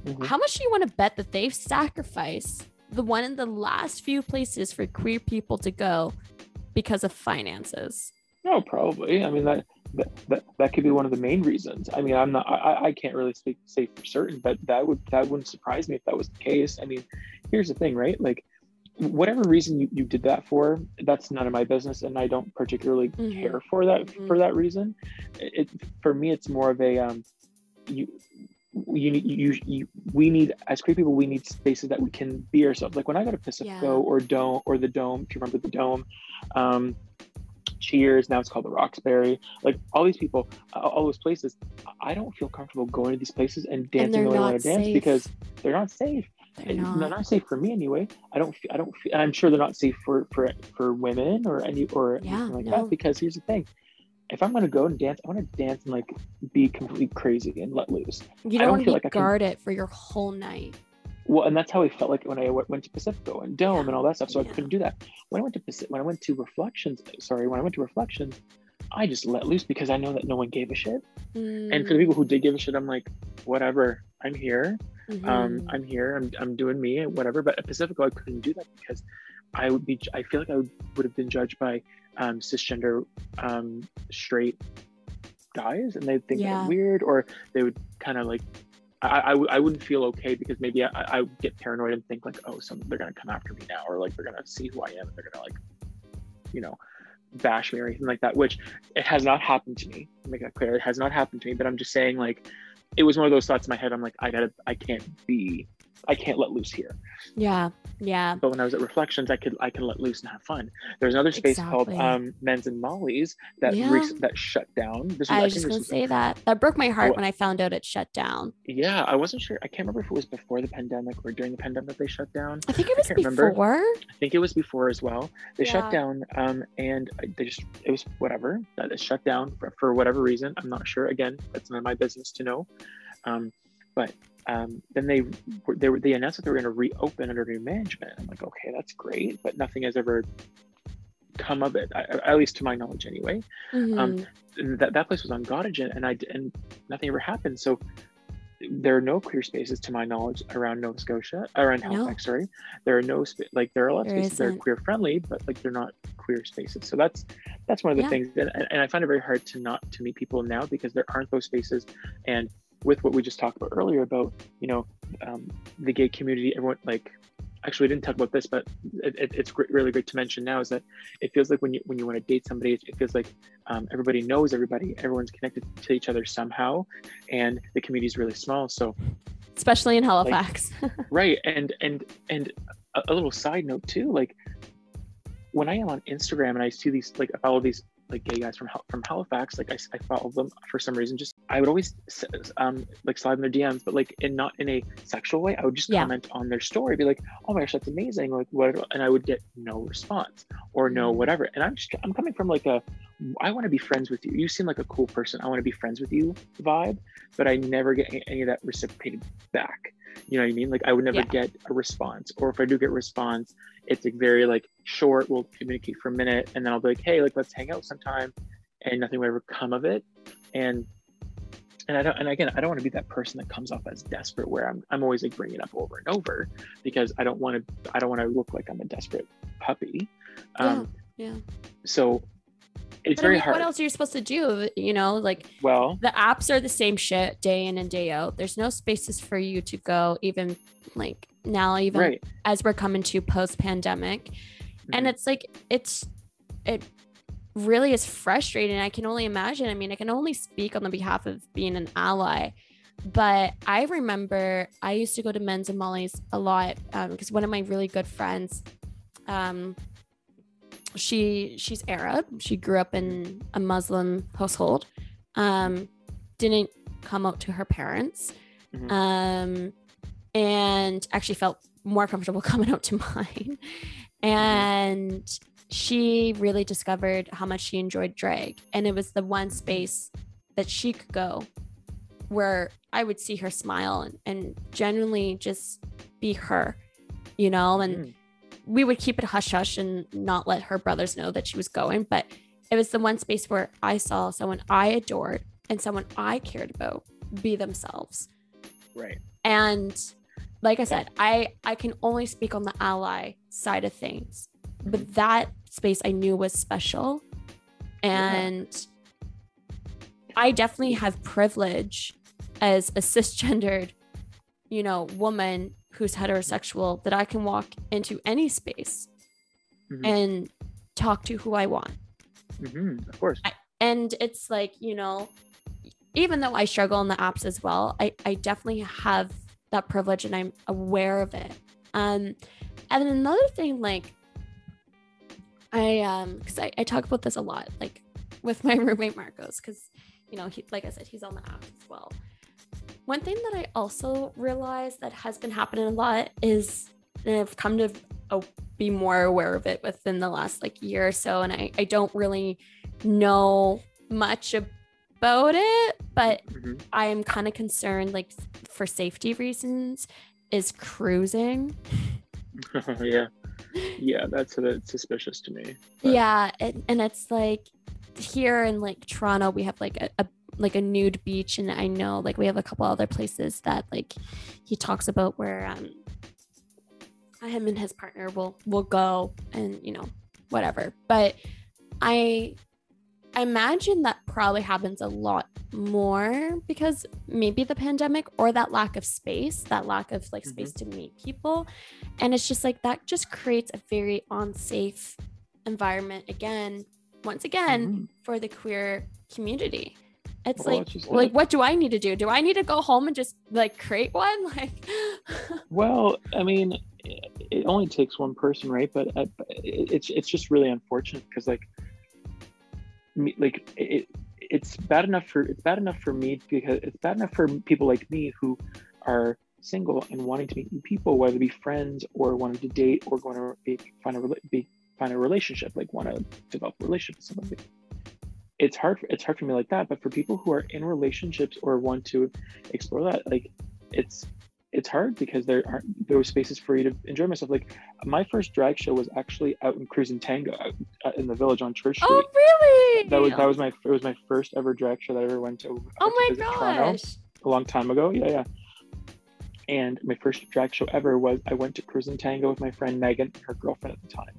Mhm. How much do you want to bet that they've sacrificed the one of the last few places for queer people to go because of finances? no probably i mean that that, that that could be one of the main reasons i mean i'm not i, I- I can't really speak say for certain but that would that wouldn't surprise me if that was the case i mean here's the thing, right? Like whatever reason you, you did that for, that's none of my business, and I don't particularly Mhm. care for that Mhm. for that reason. It for me, it's more of a um, you you need you, you we need as queer people we need spaces that we can be ourselves like when i go to pacifico Yeah. or dome or the dome if you remember the dome um cheers now it's called the roxbury like all these people uh, all those places i don't feel comfortable going to these places and dancing they're the way i want to dance because they're not safe They're not. they're not safe for me anyway i don't i don't and i'm sure they're not safe for for for women or any or Yeah, anything like no. that because here's the thing if i'm going to go and dance i want to dance and like be completely crazy and let loose you don't don't want to be like I can- guarded for your whole night. well and that's how i felt like when i w- went to pacifico and dome and all that stuff so Yeah. i couldn't do that when i went to Paci- when i went to reflections sorry when i went to reflections i just let loose because i know that no one gave a shit and for the mm. people who did give a shit i'm like whatever i'm here um Mhm. i'm here i'm, I'm doing me whatever but at pacifico i couldn't do that because i would be i feel like i would, would have been judged by um cisgender um straight guys and they'd think Yeah. I'm weird or they would kind of like I, I, w- I wouldn't feel okay because maybe I, I would get paranoid and think like oh some they're gonna come after me now or like they're gonna see who I am and they're gonna like you know bash me or anything like that which it has not happened to me make that clear it has not happened to me but I'm just saying like it was one of those thoughts in my head. I'm like I gotta I can't be I can't let loose here yeah, yeah. but when I was at Reflections, I could I can let loose and have fun. There's another space called um, Menz and Mollyz that Yeah. rec- that shut down. This I was think just gonna say that. That broke my heart when I found out it shut down. yeah, I wasn't sure. I can't remember if it was before the pandemic or during the pandemic they shut down. I think it was can't remember. before. I think it was before as well. They Yeah. shut down, um, and they just it was whatever that it shut down for, for whatever reason. I'm not sure. Again, that's none of my business to know. Um, but um, then they were they, were, they announced that they were going to reopen under new management. I'm like, okay, that's great, but nothing has ever come of it, I, at least to my knowledge, anyway. Mhm. And that that place was on Gottingen, and I and nothing ever happened. So there are no queer spaces to my knowledge around Nova Scotia, around No. Halifax. Sorry, there are no spa- like there are a lot of There spaces that are queer friendly, but like they're not queer spaces. So that's that's one of the Yeah. things, that, and, and I find it very hard to not to meet people now because there aren't those spaces. And with what we just talked about earlier about you know um, the gay community, everyone like actually we didn't talk about this, but it, it, it's gr- really great to mention now is that it feels like when you when you want to date somebody, it, feels like um, everybody knows everybody, everyone's connected to each other somehow, and the community is really small. So Especially in Halifax. right, and and and a, a little side note too, like when I am on Instagram and I see these like I follow these like gay guys from from Halifax, like I, I follow them for some reason. Just I would always um like slide in their DMs, but like in not in a sexual way. I would just Yeah. comment on their story, be like, "Oh my gosh, that's amazing!" Like what? And I would get no response or no Mhm. whatever. And I'm just I'm coming from like a I want to be friends with you. You seem like a cool person. I want to be friends with you vibe, but I never get any of that reciprocated back. You know what I mean? Like I would never Yeah. get a response, or if I do get a response, it's like very like short. We'll communicate for a minute, and then I'll be like, "Hey, like let's hang out sometime," and nothing would ever come of it. And and I don't. And again, I don't want to be that person that comes off as desperate, where I'm I'm always like bringing it up over and over because I don't want to I don't want to look like I'm a desperate puppy. Um, yeah. So it's But I very mean, hard. what else are you supposed to do? You know, like Well, the apps are the same shit day in and day out. There's no spaces for you to go, even like now, even right. as we're coming to post pandemic. And Mhm. it's like, it's, it really is frustrating. I can only imagine. I mean, I can only speak on the behalf of being an ally. But I remember I used to go to Menz and Mollyz a lot because one of my really good friends, um, she she's Arab. She grew up in a Muslim household. Um, didn't come out to her parents, Mhm. um, and actually felt more comfortable coming out to mine. And she really discovered how much she enjoyed drag, and it was the one space that she could go where I would see her smile and, and genuinely just be her, you know, and Mm. We would keep it hush hush and not let her brothers know that she was going. But it was the one space where I saw someone I adored and someone I cared about be themselves. right. And like I said, I I can only speak on the ally side of things, but that space I knew was special, and I definitely have privilege as a cisgendered, you know, woman who's heterosexual that I can walk into any space Mhm. and talk to who I want. Mhm, Of course. And it's like, you know, even though I struggle in the apps as well, I, I definitely have that privilege and I'm aware of it. Um, and then another thing, like, I, um, because I, I talk about this a lot, like with my roommate Marcos, because, you know, he, like I said, he's on the app as well. One thing that I also realized that has been happening a lot is, and I've come to be more aware of it within the last like year or so, and I, I don't really know much about it, but Mhm. I am kind of concerned, like for safety reasons, is cruising. yeah. Yeah, that's a bit suspicious to me. but- Yeah, and, and it's like here in like Toronto, we have like a, a like a nude beach, and I know like we have a couple other places that like he talks about where um him and his partner will will go and you know whatever. But I I imagine that probably happens a lot more because maybe the pandemic or that lack of space, that lack of like space to meet people. And it's just like that just creates a very unsafe environment again, once again, Mhm. for the queer community. It's Well, like it's like what do I need to do? Do I need to go home and just like create one? Like Well, I mean, it only takes one person, right? But uh, it- it's it's just really unfortunate because like, me, like it, it's bad enough for it's bad enough for me because it's bad enough for people like me who are single and wanting to meet new people, whether it be friends or wanting to date or going to be, find a be, find a relationship, like want to develop a relationship with somebody. It's hard. It's hard for me like that. But for people who are in relationships or want to explore that, like it's it's hard because there aren't those spaces for you to enjoy myself. Like my first drag show was actually out in Crews and Tango out, in the village on Church oh, Street. Oh really? That was that was my it was my first ever drag show that I ever went to. Oh my visit Toronto gosh. a long time ago. Yeah, yeah. And my first drag show ever was I went to Crews and Tango with my friend Megan her girlfriend at the time.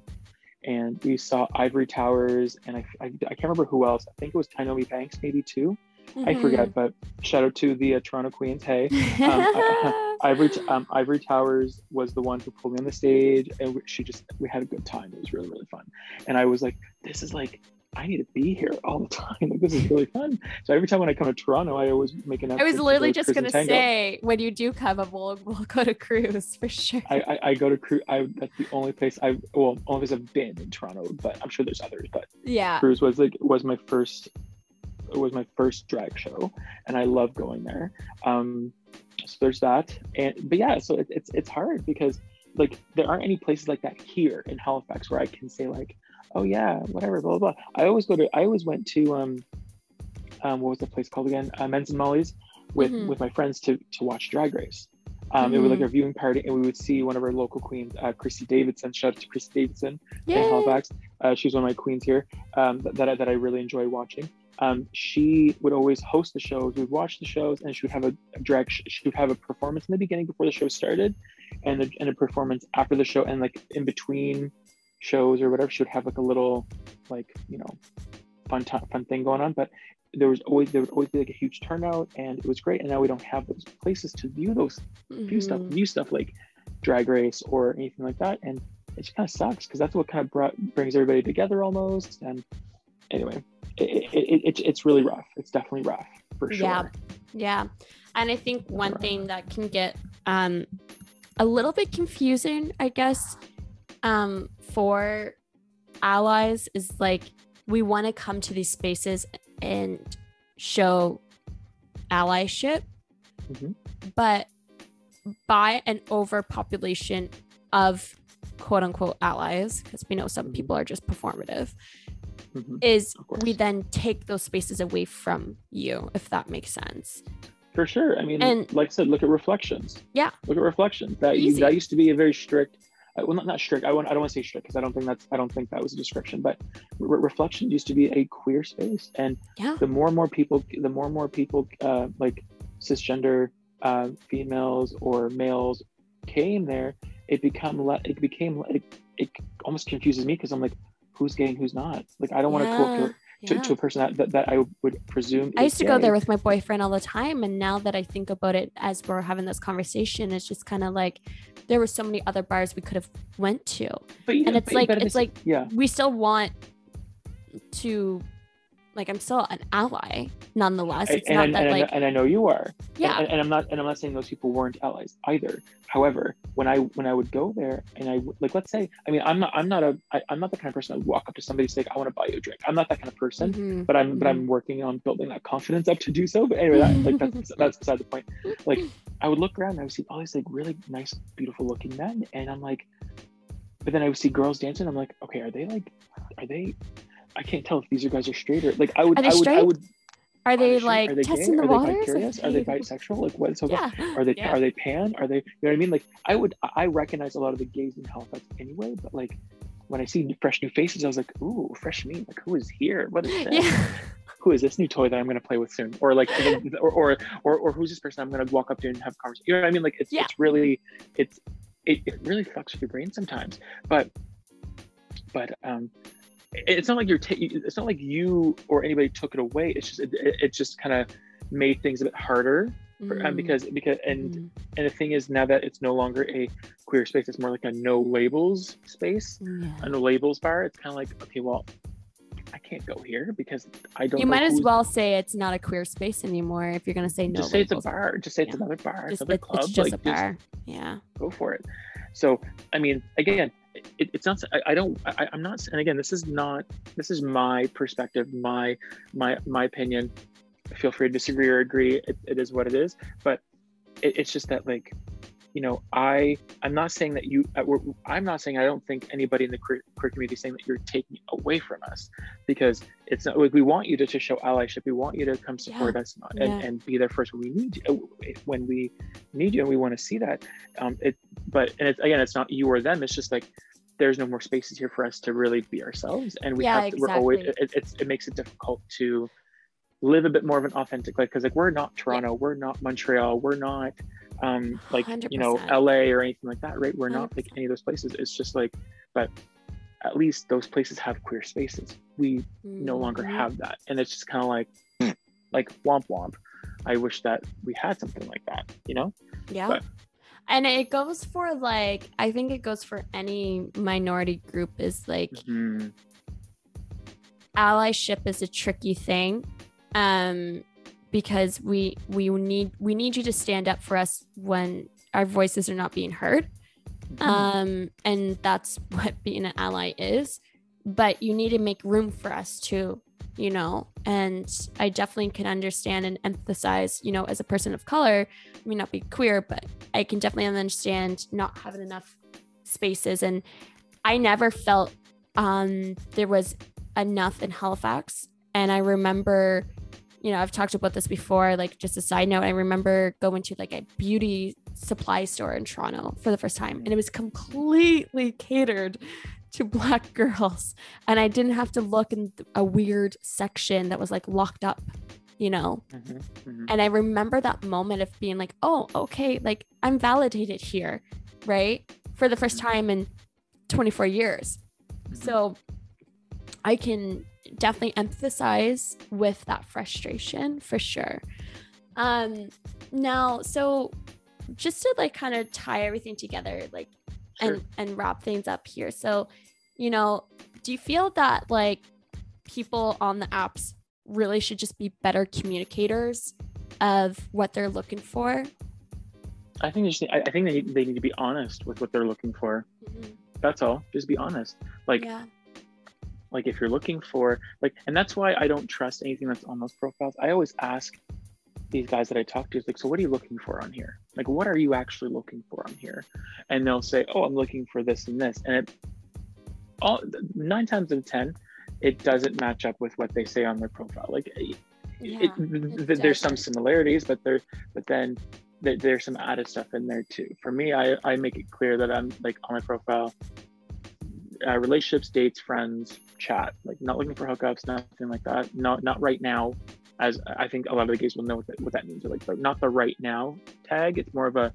And we saw Ivory Towers and I, I, I can't remember who else. I think it was Tynomi Banks maybe too. I Mm-hmm. forget, but shout out to the uh, Toronto Queens. Hey. Um, Ivory, um, Ivory Towers was the one who pulled me on the stage, and she just we had a good time. It was really really fun, and I was like, this is like I need to be here all the time. Like this is really fun. So every time when I come to Toronto, I always make an. I was literally just gonna Tango. say when you do come we'll we'll go to Crews for sure. I, I, I go to Crews. I that's the only place I well only place I've been in Toronto, but I'm sure there's others. But yeah. Crews was like was my first it was my first drag show and i love going there um so there's that and but yeah so it, it's it's hard because like there aren't any places like that here in halifax where i can say like oh yeah whatever blah blah, blah. i always go to i always went to um um what was the place called again uh, Menz and Mollyz with Mhm. with my friends to to watch drag race um, It was like Mhm. a viewing party, and we would see one of our local queens, uh, Christy Davidson. Shout out to Christy Davidson in Halifax. Uh, she's one of my queens here um, that, that, I, that I really enjoy watching. Um, she would always host the shows. We'd watch the shows, and she would have a, a drag. Sh- she would have a performance in the beginning before the show started, and a, and a performance after the show, and like in between shows or whatever. She would have like a little, like you know, fun time, fun thing going on. But there was always there would always be like a huge turnout, and it was great. And now we don't have those places to view those view stuff, Mhm. view stuff like Drag Race or anything like that, and it just kind of sucks because that's what kind of brought, brings everybody together almost. And anyway, it, it, it, it, it's really rough. It's definitely rough for sure. Yeah. Yeah. And I think one thing that can get um a little bit confusing, I guess, um, for allies is like we want to come to these spaces and show allyship, Mhm. but by an overpopulation of quote unquote allies, because we know some Mhm. people are just performative, Mhm. is we then take those spaces away from you, if that makes sense. For sure. I mean, And- like I said, look at Reflections. Yeah. Look at Reflections. That Easy. that used to be a very strict. Well, not, not strict. I, want, I don't want to say strict because I don't think that's. I don't think that was a description. But Re- Reflections used to be a queer space, and Yeah. the more and more people, the more and more people, uh, like cisgender uh, females or males, came there, it become le- it became it, it almost confuses me because I'm like, who's gay and who's not? Like I don't want to Yeah. co- to, Yeah. to a person that, that, that I would presume. I used to go there with my boyfriend all the time. And now that I think about it as we're having this conversation, it's just kind of like there were so many other bars we could have went to. But, and know, it's but- like- but at it's like- yeah. We still want to like I'm still an ally nonetheless. It's and, not and, that and, I- like and I know you are. yeah. And, and I'm not and I'm not saying those people weren't allies either. However, when I when I would go there and I like let's say I mean I'm not I'm not a I, I'm not the kind of person that would walk up to somebody and say I want to buy you a drink. I'm not that kind of person. Mhm, But I'm but mhm. I'm working on building that confidence up to do so. But anyway, that, like that's that's beside the point. Like I would look around and I would see all these like really nice, beautiful looking men, and I'm like, but then I would see girls dancing. I'm like, okay, are they like, are they? I can't tell if these guys are straight or like I would Are they I would I would Are are they straight? like are they testing gay? the are waters? They bi-curious? Are they bisexual? Like what? So yeah. are they Yeah. are they pan? Are they you know what I mean? Like I would I recognize a lot of the gays in Halifax anyway, but like when I see fresh new faces, I was like, ooh, fresh meat. Like who is here? What is this? Yeah. Who is this new toy that I'm gonna play with soon? Or like or or or, or who's this person I'm gonna walk up to and have a conversation? You know what I mean? Like it's it's really it's it, it really fucks with your brain sometimes. But but um it's not like you're ta- it's not like you or anybody took it away. It's just it, it, it just kind of made things a bit harder for, um, Mm, because because and mm, and the thing is now that it's no longer a queer space it's more like a no labels space yeah. a no labels bar it's kind of like okay well i can't go here because i don't You might as well say it's not a queer space anymore if you're gonna say no. just say it's a labels. bar just say it's Yeah. another bar Just- another it- club it's just like a bar. Yeah. go for it so i mean again it, it's not I, I don't I, i'm not and again this is not this is my perspective my my my opinion. Feel free to disagree or agree. It, it is what it is. But it, it's just that like you know i i'm not saying that you uh, i'm not saying i don't think anybody in the queer, queer community is saying that you're taking away from us. Because it's not like we want you to, to show allyship. We want you to come support us and, Yeah. and be there first when we need you when we need you and we want to see that. Um it but and it's again it's not you or them it's just like there's no more spaces here for us to really be ourselves and we Yeah, have to, we're always it, it's, it makes it difficult to live a bit more of an authentic life because like we're not toronto we're not montreal we're not um like you know la or anything like that right? We're not like 100%. any of those places. It's just like but at least those places have queer spaces. We no longer Mhm. have that and it's just kind of like like womp womp. I wish that we had something like that you know? Yeah. But- and it goes for like I think it goes for any minority group is like Mhm. allyship is a tricky thing. Um because we we need we need you to stand up for us when our voices are not being heard. Mhm. Um and that's what being an ally is. But you need to make room for us too, you know. And I definitely can understand and empathize, you know, as a person of color, I may not be queer, but I can definitely understand not having enough spaces. And I never felt um, there was enough in Halifax. And I remember, you know, I've talked about this before, like just a side note, I remember going to like a beauty supply store in Toronto for the first time, and it was completely catered to black girls. And I didn't have to look in a weird section that was like locked up, you know? Mhm. Mhm. And I remember that moment of being like, oh, okay, like I'm validated here, right? For the first time in 24 years. So I can definitely emphasize with that frustration for sure. Um now so just to like kind of tie everything together like Sure. and and wrap things up here. So, you know, do you feel that like people on the apps really should just be better communicators of what they're looking for? I think they just, I, think they need, they need to be honest with what they're looking for. Mm-hmm. That's all. Just be honest. Like yeah. like if you're looking for like and that's why I don't trust anything that's on those profiles. I always ask these guys that I talk to is like, so what are you looking for on here? Like what are you actually looking for on here? And they'll say, Oh, I'm looking for this and this. And it all nine times out of ten, it doesn't match up with what they say on their profile. Like Yeah, it, it th- there's some similarities, but there but then there, there's some added stuff in there too. For me, I, I make it clear that I'm like on my profile, uh, relationships, dates, friends, chat. Like not looking for hookups, nothing like that. Not not right now. As I think a lot of the gays will know what that, what that means. Like the, not the right now tag. It's more of a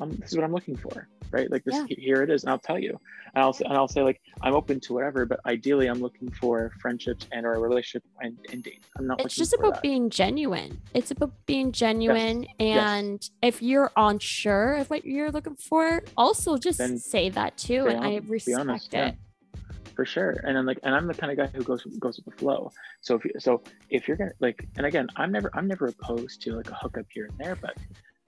um, this is what I'm looking for. right? Like this, Yeah. here it is, and I'll tell you. And I'll, and I'll say like, I'm open to whatever, but ideally I'm looking for friendships and or a relationship and, and dates. I'm not it's just about that. being genuine. It's about being genuine. yes. And if you're unsure of what you're looking for, also just Then say that too. And I respect it. yeah. For sure. And i'm like and i'm the kind of guy who goes goes with the flow. So if you, so if you're gonna like and again i'm never i'm never opposed to like a hookup here and there but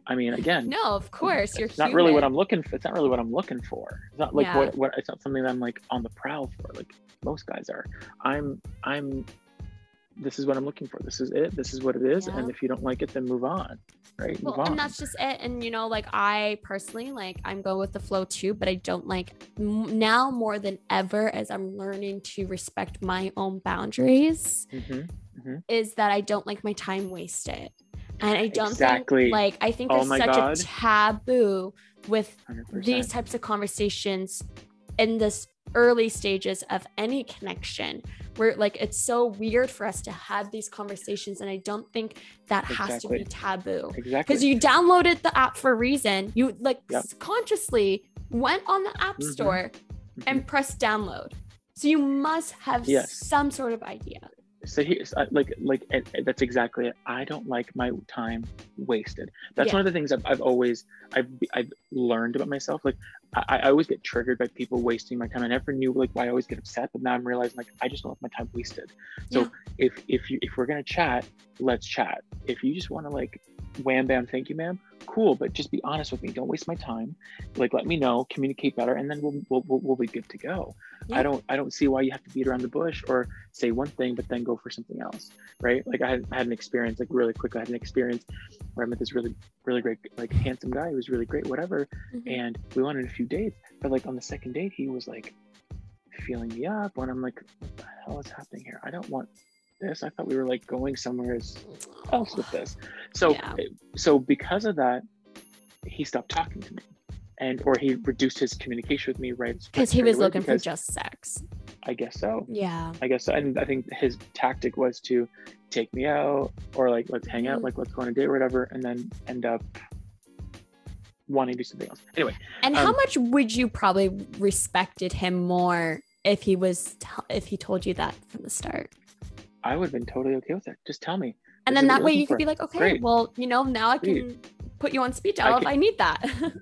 i mean again No, of course. You're not really what i'm looking for it's not really what i'm looking for. It's not like Yeah. what what it's not something that i'm like on the prowl for. Like most guys are. I'm i'm this is what i'm looking for this is it this is what it is Yeah. and if you don't like it then move on right Well, move on and that's just it. And you know, like I personally, like I'm going with the flow too, but I don't like m- now more than ever as I'm learning to respect my own boundaries. hmm Is that I don't like my time wasted, and I don't Exactly. think like I think Oh there's such God. a taboo with 100%. these types of conversations in this early stages of any connection where like it's so weird for us to have these conversations and i don't think that has to be Exactly. taboo exactly because you downloaded the app for a reason you like Yep. consciously went on the app Mhm. store Mhm. and pressed download so you must have Yes. some sort of idea so here's uh, like like and- and that's exactly it i don't like my time wasted that's Yeah. one of the things I've, I've always I've, I've learned about myself like I, I always get triggered by people wasting my time. I never knew like why i always get upset but now i'm realizing like i just don't want my time wasted. So Yeah. if if you if we're gonna chat let's chat. If you just want to like wham bam thank you ma'am cool but just be honest with me. Don't waste my time. Like let me know communicate better and then we'll we'll, we'll, we'll be good to go. Yeah. i don't i don't see why you have to beat around the bush or say one thing but then go for something else right? Like i had, I had an experience like really quick i had an experience where i met this really really great like handsome guy who was really great whatever Mhm. and we wanted a few dates but like on the second date he was like feeling me up when i'm like what the hell is happening here i don't want this i thought we were like going somewhere else with this so Yeah. so because of that he stopped talking to me and or he reduced his communication with me right because he was looking for just sex i guess so yeah I guess, so. and I think his tactic was to take me out or like let's hang out, Mhm. like let's go on a date or whatever, and then end up wanting to do something else. Anyway, And how Um, much would you probably respected him more if he was if he told you that from the start? I would have been totally okay with it. Just tell me. And then that way you could be like, okay, Great. well, you know, now I can put you on speed I dial if can- I need that.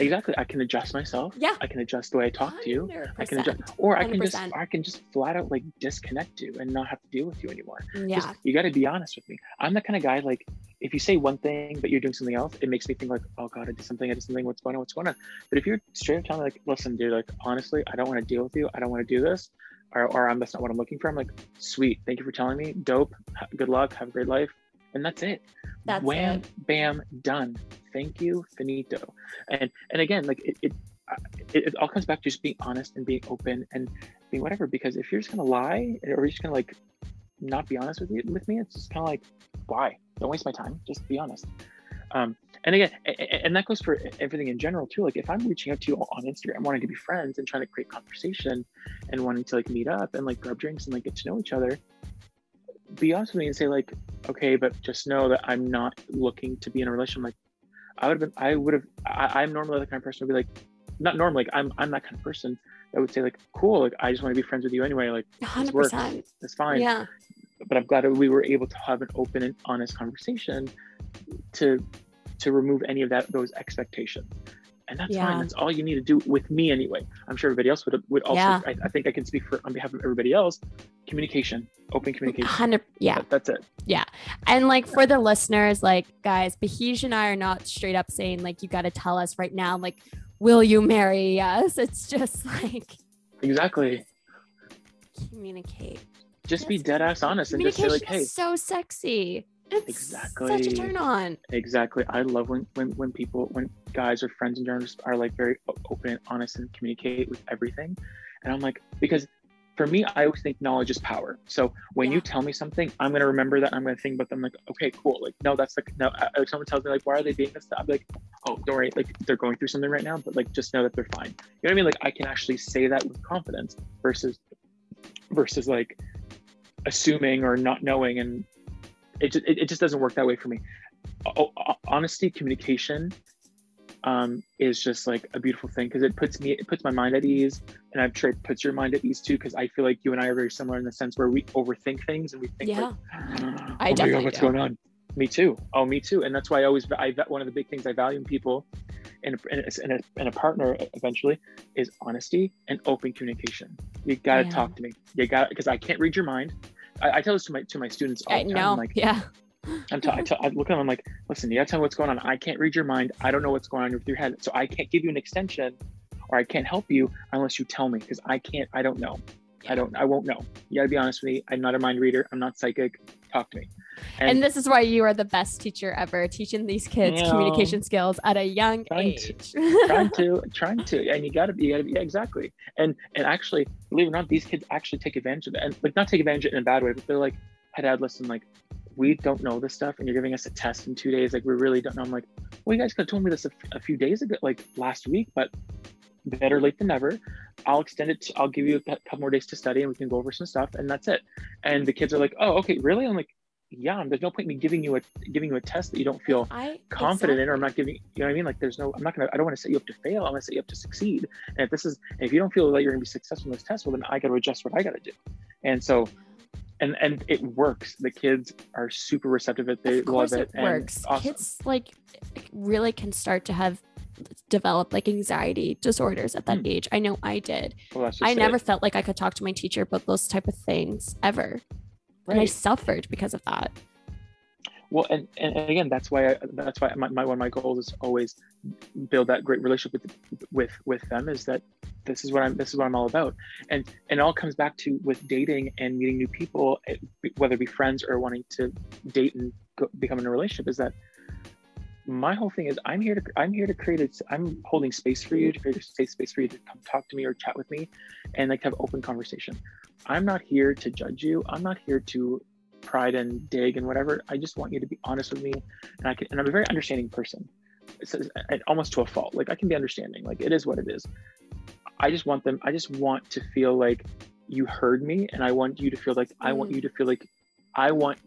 Exactly. I can adjust myself. Yeah. I can adjust the way I talk to you. I can 100%. adjust, or I can just, 100%. I can just flat out like disconnect you and not have to deal with you anymore. Yeah. Just, you got to be honest with me. I'm the kind of guy like if you say one thing but you're doing something else, it makes me think like, oh god, I did something, I did something. What's going on? What's going on? But if you're straight up telling me like, listen, dude, like honestly, I don't want to deal with you. I don't want to do this, or or I'm that's not what I'm looking for. I'm like, sweet, thank you for telling me. Dope. Good luck. Have a great life. And that's it. That's Wham, it. bam, done. Thank you, finito. And and again, like it, it it, it all comes back to just being honest and being open and being whatever. Because if you're just gonna lie or you're just gonna like not be honest with you with me, it's just kind of like why? Don't waste my time. Just be honest. Um, and again, and that goes for everything in general too. Like if I'm reaching out to you on Instagram, wanting to be friends and trying to create conversation and wanting to like meet up and like grab drinks and like get to know each other, be honest with me and say like, okay, but just know that I'm not looking to be in a relationship. Like I would have been, I would have, I, I'm normally the kind of person who would be like, not normally, like I'm, I'm that kind of person that would say like, cool, like I just want to be friends with you anyway. Like this works, 100%. it's fine Yeah. But I'm glad we were able to have an open and honest conversation to to remove any of that those expectations. And that's Yeah. fine. That's all you need to do with me anyway. I'm sure everybody else would would also Yeah. I, I think I can speak for on behalf of everybody else. Communication, open communication. 100 yeah. That- that's it. Yeah, and like for the listeners, like guys, Bahij and I are not straight up saying like you got to tell us right now, like, will you marry us? It's just like Exactly. communicate. Just be dead ass honest and just say like, hey, so sexy. It's such a Exactly. turn on. Exactly. I love when, when when people when guys or friends and journalists are like very open and honest and communicate with everything. And I'm like, because for me, I always think knowledge is power. So when Yeah. you tell me something, I'm gonna remember that. I'm gonna think about them like, okay, cool. Like, no, that's like no. If someone tells me like, why are they being this? I'm like, oh, don't worry. Like they're going through something right now, but like just know that they're fine. You know what I mean? Like I can actually say that with confidence versus versus like assuming or not knowing and it just, it, it just doesn't work that way for me. O- honesty, communication, um, is just like a beautiful thing because it puts me it puts my mind at ease and i'm sure it puts your mind at ease too because i feel like you and i are very similar in the sense where we overthink things and we think Yeah. like, oh I definitely God, what's do. going on me too oh me too and that's why i always i one of the big things i value in people in a, in a, in in a partner eventually is honesty and open communication you got to Yeah. talk to me you gotta because i can't read your mind I, I tell this to my to my students all I the time know. I'm like yeah. I'm t- I, t- I look at them. I'm like, listen, you gotta tell me what's going on. I can't read your mind. I don't know what's going on with your head, so I can't give you an extension, or I can't help you unless you tell me, because I can't. I don't know. I don't. I won't know. You gotta be honest with me. I'm not a mind reader. I'm not psychic. Talk to me. And, this is why you are the best teacher ever, teaching these kids Yeah. communication skills at a young Trying to- age. trying to, trying to, and you gotta be, you gotta be, yeah, exactly. And and actually, believe it or not, these kids actually take advantage of it, and like not take advantage of it in a bad way, but they're like, hey dad, listen, like we don't know this stuff, and you're giving us a test in two days. Like we really don't know. I'm like, well, you guys could have told me this a, f- a few days ago, like last week, but better late than never. I'll extend it. To, I'll give you a couple more days to study, and we can go over some stuff, and that's it. And the kids are like, oh, okay, really? I'm like, yeah. There's no point in me giving you a giving you a test that you don't feel I confident in, or I'm not giving, you know what I mean? Like, there's no, I'm not gonna, I don't want to set you up to fail. I'm gonna set you up to succeed. And if this is, if you don't feel like you're gonna be successful in this test, well, then I got to adjust what I got to do. And so, and and it works. The kids are super receptive. It they of course love it, it. works. awesome. Kids like really can start to have develop like anxiety disorders at that Hmm. age. I know I did. Well, I never it. felt like I could talk to my teacher about those type of things ever. And I suffered because of that. Well, and, and and again, that's why I, that's why my, my one of my goals is always build that great relationship with with with them. Is that this is what I'm this is what I'm all about, and and it all comes back to with dating and meeting new people, eh, whether it be friends or wanting to date and go, become in a relationship. Is that my whole thing is I'm here to I'm here to create it. I'm holding space for you to create a safe space for you to come talk to me or chat with me, and like have open conversation. I'm not here to judge you. I'm not here to pride and dig and whatever. I just want you to be honest with me, and I can. And I'm a very understanding person, so, and almost to a fault. Like I can be understanding. Like it is what it is. I just want them. I just want to feel like you heard me, and I want you to feel like I want Mm. you to feel like I want.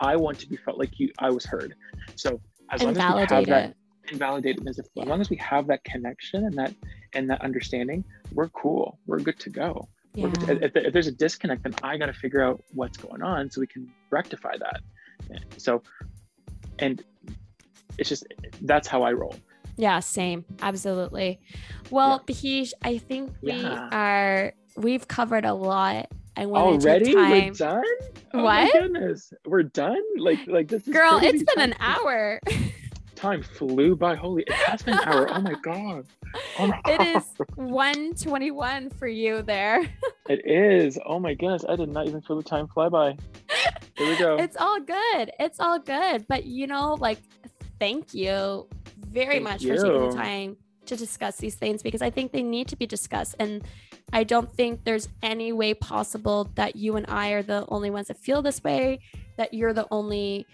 I want to be felt like you. I was heard. So as and long as we have that it. and validate it as, if, Yeah. as long as we have that connection and that and that understanding, we're cool. We're good to go. We're good to- Yeah. if, if there's a disconnect, then I got to figure out what's going on so we can rectify that. So, and it's just that's how I roll. Yeah, same. Absolutely. Well, Bahij, I think we Yeah. are we've covered a lot. I want to Already, we're done. Oh What? my goodness, we're done. Like, like this is Girl, crazy. it's been an hour. Time flew by. Holy, it has been an hour. Oh my god. Oh my it is 121 for you there. It is. Oh my goodness, I did not even feel the time fly by. Here we go. It's all good. It's all good. But you know, like, thank you very Thank much for taking the time to discuss these things because I think they need to be discussed. And I don't think there's any way possible that you and I are the only ones that feel this way, that you're the only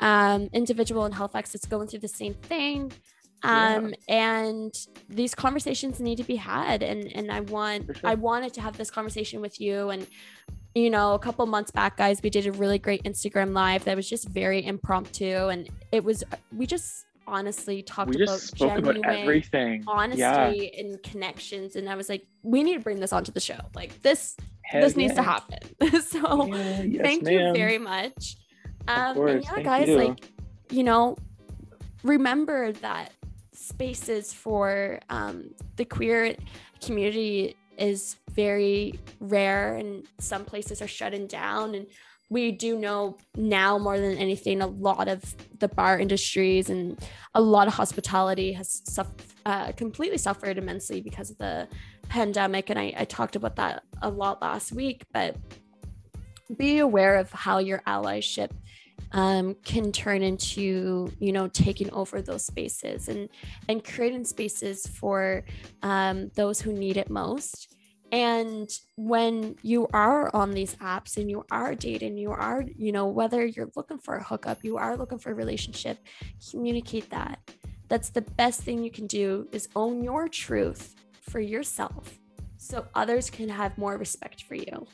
um, individual in Halifax that's going through the same thing. Yeah. Um, and these conversations need to be had. And, and I want, sure. I wanted to have this conversation with you and you know, a couple months back, guys, we did a really great Instagram live that was just very impromptu, and it was we just honestly talked we about genuine about everything. honesty Yeah. and connections, and I was like, we need to bring this onto the show. Like this, this needs to happen. so Yeah, yes, thank you very much. Um, and yeah, guys, you. like you know, remember that spaces for um, the queer community is very rare, and some places are shutting down. And we do know now more than anything, a lot of the bar industries and a lot of hospitality has suff- uh, completely suffered immensely because of the pandemic. And I, I talked about that a lot last week, but be aware of how your allyship um, can turn into you know taking over those spaces and and creating spaces for um, those who need it most. And when you are on these apps and you are dating you are you know whether you're looking for a hookup you are looking for a relationship communicate that. That's the best thing you can do is own your truth for yourself so others can have more respect for you.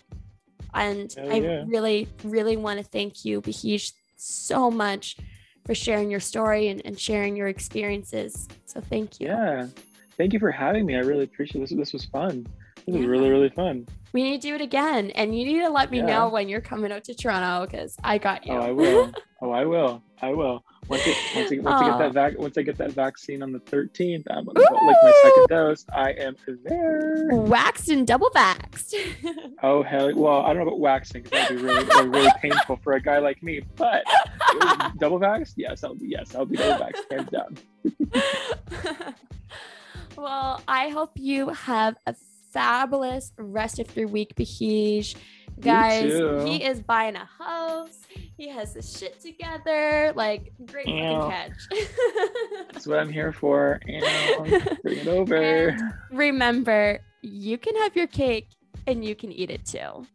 And Hell i really really want to thank you Bahij so much for sharing your story and, and sharing your experiences. So thank you. Yeah. Thank you for having me. I really appreciate this. This was fun. This Yeah. was really, really fun. We need to do it again. And you need to let me Yeah. know when you're coming out to Toronto because I got oh, you. Oh, I will. oh, I will. I will. Once, it, once, I, once I get that vac, once I get that vaccine on the 13th, I'm gonna like my second dose. I am there. Waxed and double vaxxed. Oh hell! Well, I don't know about waxing because that'd be really, really, really painful for a guy like me. But double vax, yes, I'll be yes, I'll be double vax, hands down. well, I hope you have a fabulous rest of your week, Bahij. Guys, he is buying a house. He has his shit together. Like, great catch. That's what I'm here for. And bring it over. And remember, you can have your cake and you can eat it too.